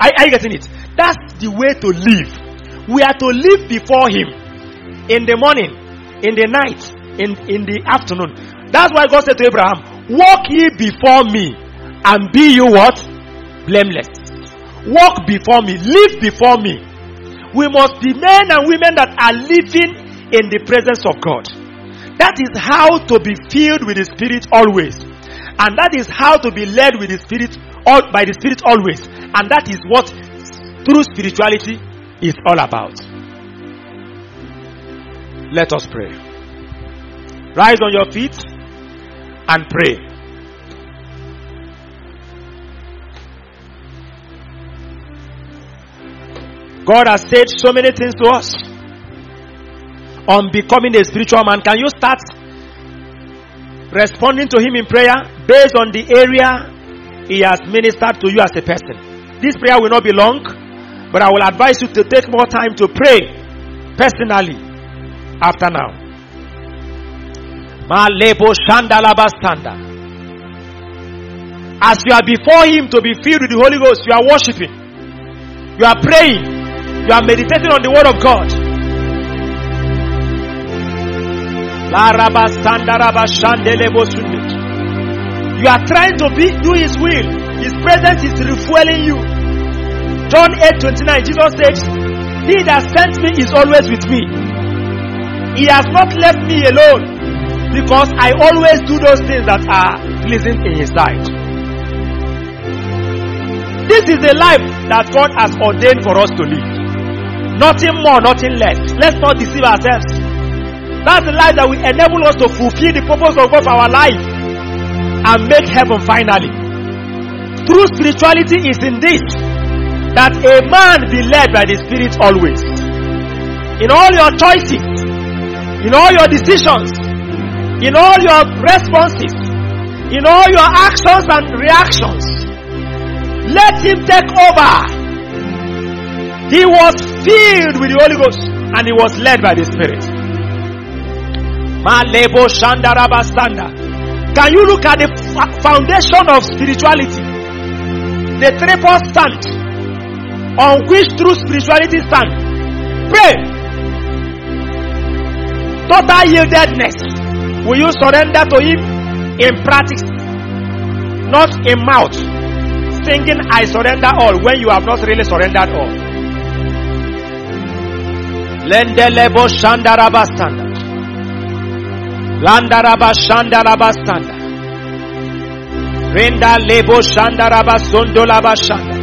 Are, are you getting it? That's the way to live. We are to live before Him in the morning, in the night, in, in the afternoon. That's why God said to Abraham, Walk ye before me and be you what? Blameless. Walk before me, live before me. We must be men and women that are living in the presence of God. That is how to be filled with the Spirit always. And that is how to be led with the Spirit by the Spirit always. And that is what true spirituality is all about. Let us pray. Rise on your feet and pray. God has said so many things to us on becoming a spiritual man. Can you start responding to Him in prayer based on the area He has ministered to you as a person? This prayer will not be long, but I will advise you to take more time to pray personally after now. As you are before Him to be filled with the Holy Ghost, you are worshiping, you are praying, you are meditating on the Word of God. You are trying to be, do His will. His presence is refueling you. John 8 29, Jesus said, He that sent me is always with me. He has not left me alone because I always do those things that are pleasing in His sight. This is the life that God has ordained for us to live. Nothing more, nothing less. Let's not deceive ourselves. That's the life that will enable us to fulfill the purpose of God for our life and make heaven finally. True spirituality is in this that a man be led by the Spirit always. In all your choices, in all your decisions, in all your responses, in all your actions and reactions, let Him take over. He was filled with the Holy Ghost and he was led by the Spirit. Can you look at the foundation of spirituality? The triple stand on which true spirituality stand. Pray. Total yieldedness. Will you surrender to Him in practice, not in mouth? Singing, I surrender all when you have not really surrendered all. Lendelebo Shandaraba Standard. Landaraba Shandaraba Standard. Renda Lebo Shandaraba Sondolaba Standard.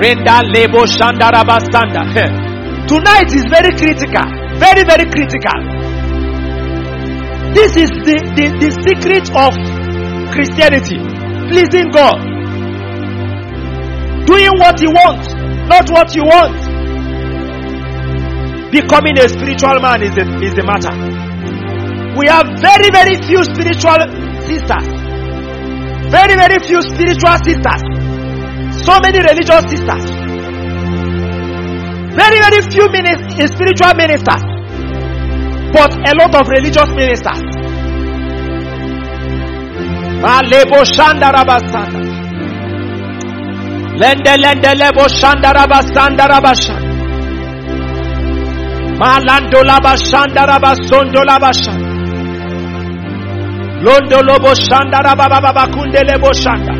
Renda Lebo Shandaraba Standard. Tonight is very critical. Very, very critical. This is the, the, the secret of Christianity. Pleasing God. Doing what He wants, not what you want. Becoming a spiritual man is a, is a matter. We have very, very few spiritual sisters. Very, very few spiritual sisters. So many religious sisters. Very, very few minis- eh, spiritual ministers. But a lot of religious ministers. Malebo shandarabasanda. Lende lende lebo shandarabasanda. Malando laba shanda raba sondo laba shanda. Londo lobo shanda bakunde lebo shanda.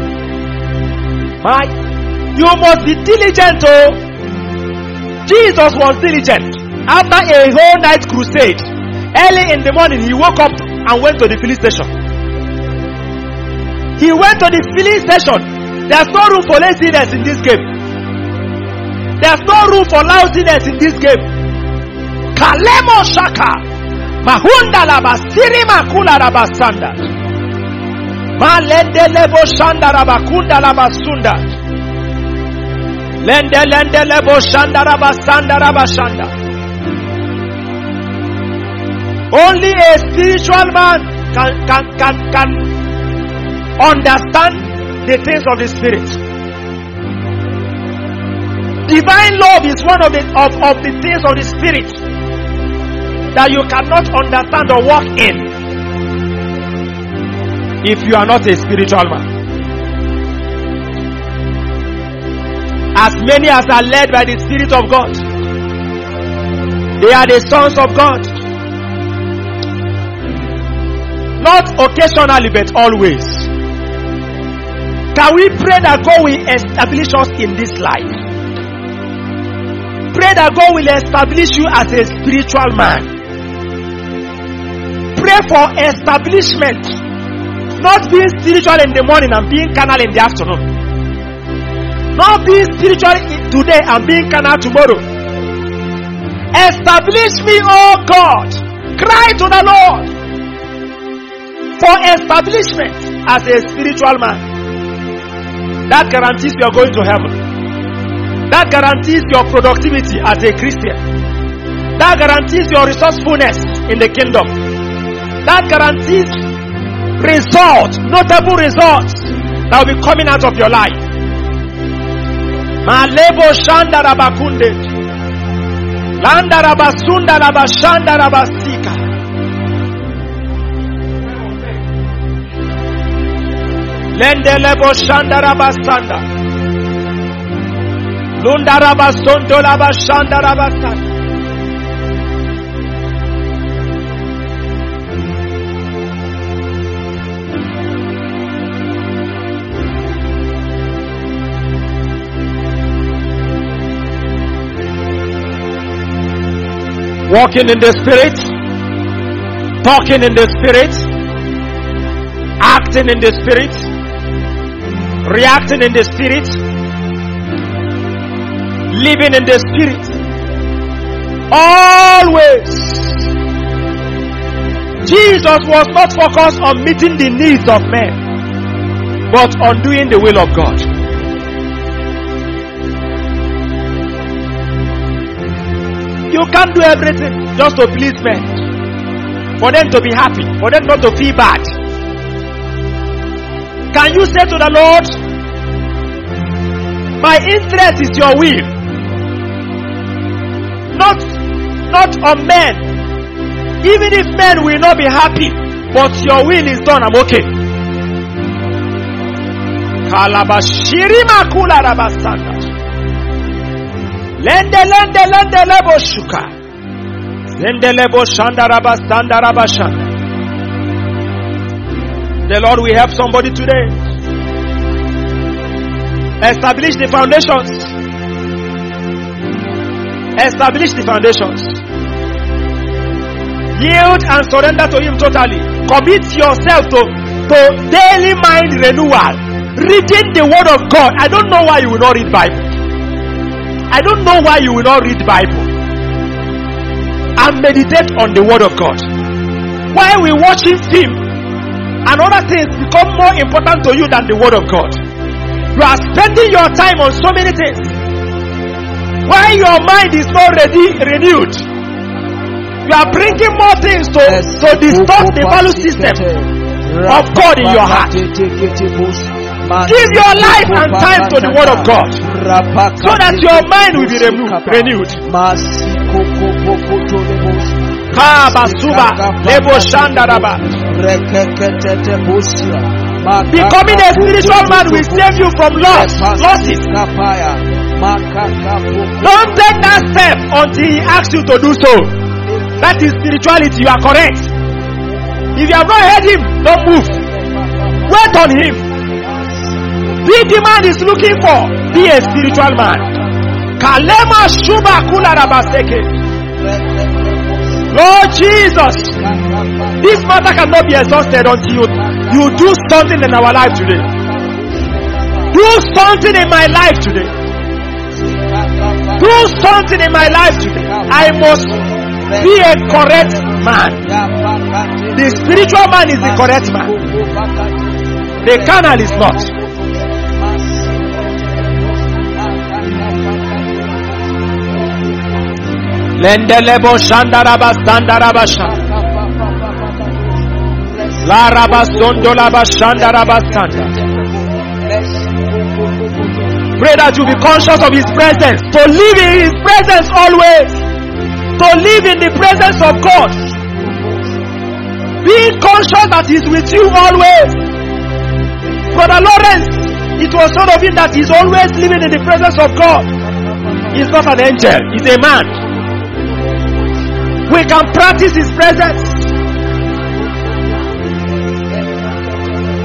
My, you must be diligent oh. Jesus was diligent. After a whole night crusade, early in the morning he woke up and went to the filling station. He went to the filling station. There's no room for laziness in this game. There's no room for lousiness in this game. Kalemo Shaka. Mahunda laba siri makula laba sanda. Malende lebo shanda laba sunda. Lende lende lebo shanda laba sanda laba shanda. Only a spiritual man can can can can understand the things of the spirit. Divine love is one of the of, of the things of the spirit that you cannot understand or walk in if you are not a spiritual man. As many as are led by the Spirit of God, they are the sons of God. Not occasionally, but always. Can we pray that God will establish us in this life? Pray that God will establish you as a spiritual man. Pray for establishment, not being spiritual in the morning and being carnal in the afternoon. Not being spiritual today and being carnal tomorrow. Establish me, oh God. Cry to the Lord for establishment as a spiritual man. That guarantees you are going to heaven. That guarantees your productivity as a Christian. That guarantees your resourcefulness in the kingdom. That guarantees results, notable results that will be coming out of your life. Malebo shanda rabakunde. Landa rabasunda rabashanda rabasika. Lende lebo shanda rabasanda. Lunda rabasondo rabashanda rabasanda. Walking in the spirit, talking in the spirit, acting in the spirit, reacting in the spirit, living in the spirit. Always. Jesus was not focused on meeting the needs of men, but on doing the will of God. You can't do everything just to please men. For them to be happy, for them not to feel bad. Can you say to the Lord, My interest is your will, not, not on men. Even if men will not be happy, but your will is done, I'm okay. Kalabashirima kula. Lende lende lende lebo shuka. Zende lebo shanda raba standa raba shanda. The Lord will help somebody today. Establish the foundations. Establish the foundations. Yield and surrender to Him totally. Commit yourself to, to daily mind renewal. Reading the Word of God. I don't know why you will not read Bible. I don't know why you will not read Bible and meditate on the word of God. Why we watching film and other things become more important to you than the word of God. You are spending your time on so many things. Why your mind is not ready renewed. You are bringing more things to, to distort the value system of God in your heart. Give your life and time to the word of God so that your mind will be renewed. Kabasuba lebo shandaraba. Becoming a spiritual man will save you from loss, losses. Don't take that step until he asks you to do so. That is spirituality. You are correct. If you have not heard him, don't move. Wait on him. Be the man is looking for. Be a spiritual man. Kalema Shuba. Lord Jesus, this matter cannot be exhausted until you, you do something in our life today. Do something in my life today. Do something in my life today. I must be a correct man. The spiritual man is the correct man. The carnal is not. Lendelebo shandaraba sandaraba shan. Laraba sondolaba shandaraba sanda. Pray that you be conscious of His presence. To live in His presence always. To live in the presence of God. Being conscious that He's with you always. Brother Lawrence, it was told of him that he's always living in the presence of God. He's not an angel, he's a man. We can practice His presence.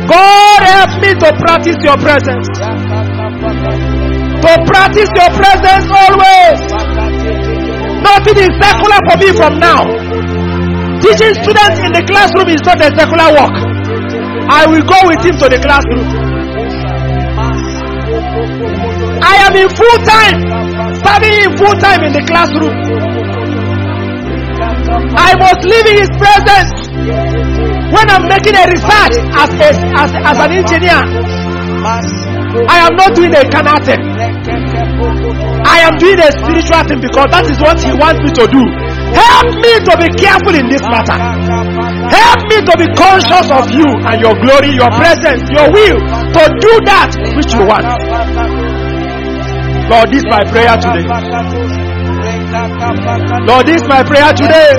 God help me to practice your presence. To practice your presence always. Nothing is secular for me from now. Teaching students in the classroom is not a secular work. I will go with him to the classroom. I am in full time, serving in full time in the classroom. I must live in his presence when I'm making a research as, a, as, as an engineer. I am not doing a carnal thing. I am doing a spiritual thing because that is what he wants me to do. Help me to be careful in this matter. Help me to be conscious of you and your glory, your presence, your will to do that which you want. Lord, this is my prayer today. Lord, this is my prayer today.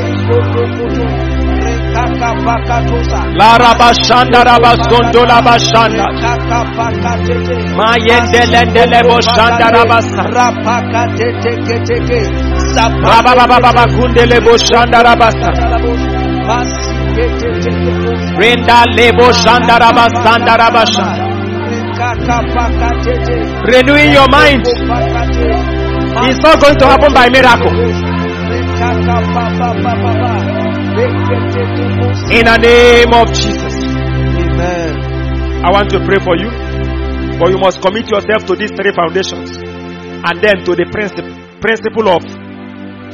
La rabashanda lebo shanda lebo shanda shanda rabasanda rabasha. Renewing your mind. It's not going to happen by miracle. In the name of Jesus. Amen. I want to pray for you. But you must commit yourself to these three foundations. And then to the principle, principle of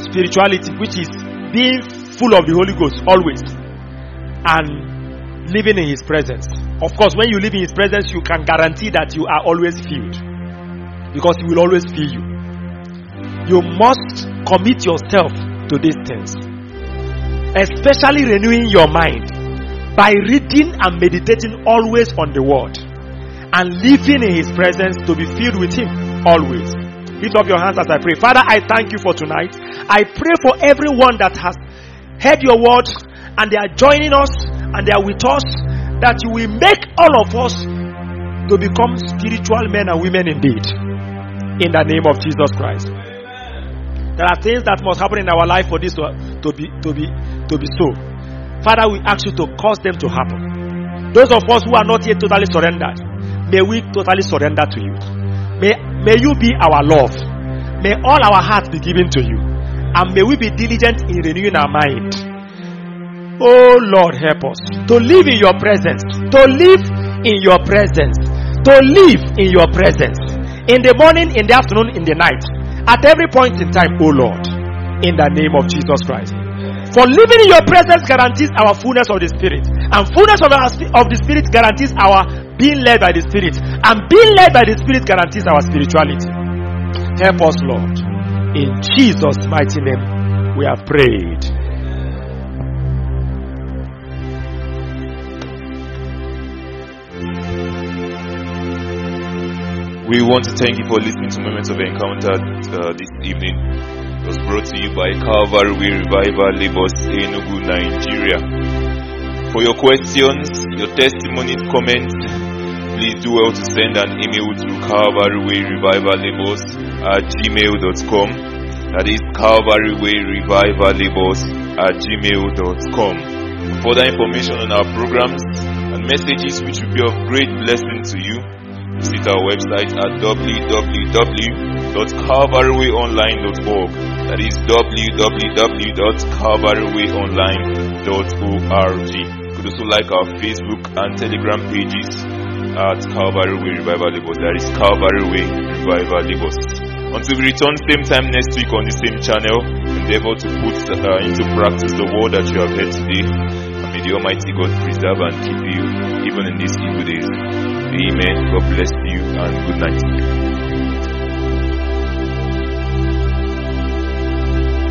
spirituality, which is being full of the Holy Ghost always. And living in His presence. Of course, when you live in His presence, you can guarantee that you are always filled. Because He will always fill you. You must commit yourself to these things. Especially renewing your mind by reading and meditating always on the Word and living in His presence to be filled with Him always. Lift up your hands as I pray. Father, I thank you for tonight. I pray for everyone that has heard your word and they are joining us and they are with us that you will make all of us to become spiritual men and women indeed. In the name of Jesus Christ. There are things that must happen in our life for this to, to be to be to be so. Father, we ask you to cause them to happen. Those of us who are not yet totally surrendered, may we totally surrender to you. May, may you be our love. May all our hearts be given to you. And may we be diligent in renewing our mind. Oh Lord, help us to live in your presence. To live in your presence. To live in your presence. In the morning, in the afternoon, in the night. At every point in time, oh Lord. In the name of Jesus Christ. For living in your presence guarantees our fullness of the Spirit. And fullness of, our, of the Spirit guarantees our being led by the Spirit. And being led by the Spirit guarantees our spirituality. Help us, Lord. In Jesus' mighty name, we have prayed. We want to thank you for listening to Moments of Encounter uh, this evening. It was brought to you by Calvary Revival Lagos, Enugu, Nigeria. For your questions, your testimonies, comments, please do well to send an email to Calvary Revival at gmail.com. That is Calvary Revival at gmail.com. For further information on our programs and messages which will be of great blessing to you, visit our website at www.calvarywayonline.org. That is www.calvarywayonline.org. You could also like our Facebook and Telegram pages at Calvary Way Revival Lagos. That is Calvary Way Revival Lagos. Until we return same time next week on the same channel, endeavor to put uh, into practice the word that you have heard today. And may the Almighty God preserve and keep you even in these evil days. Amen. God bless you and good night.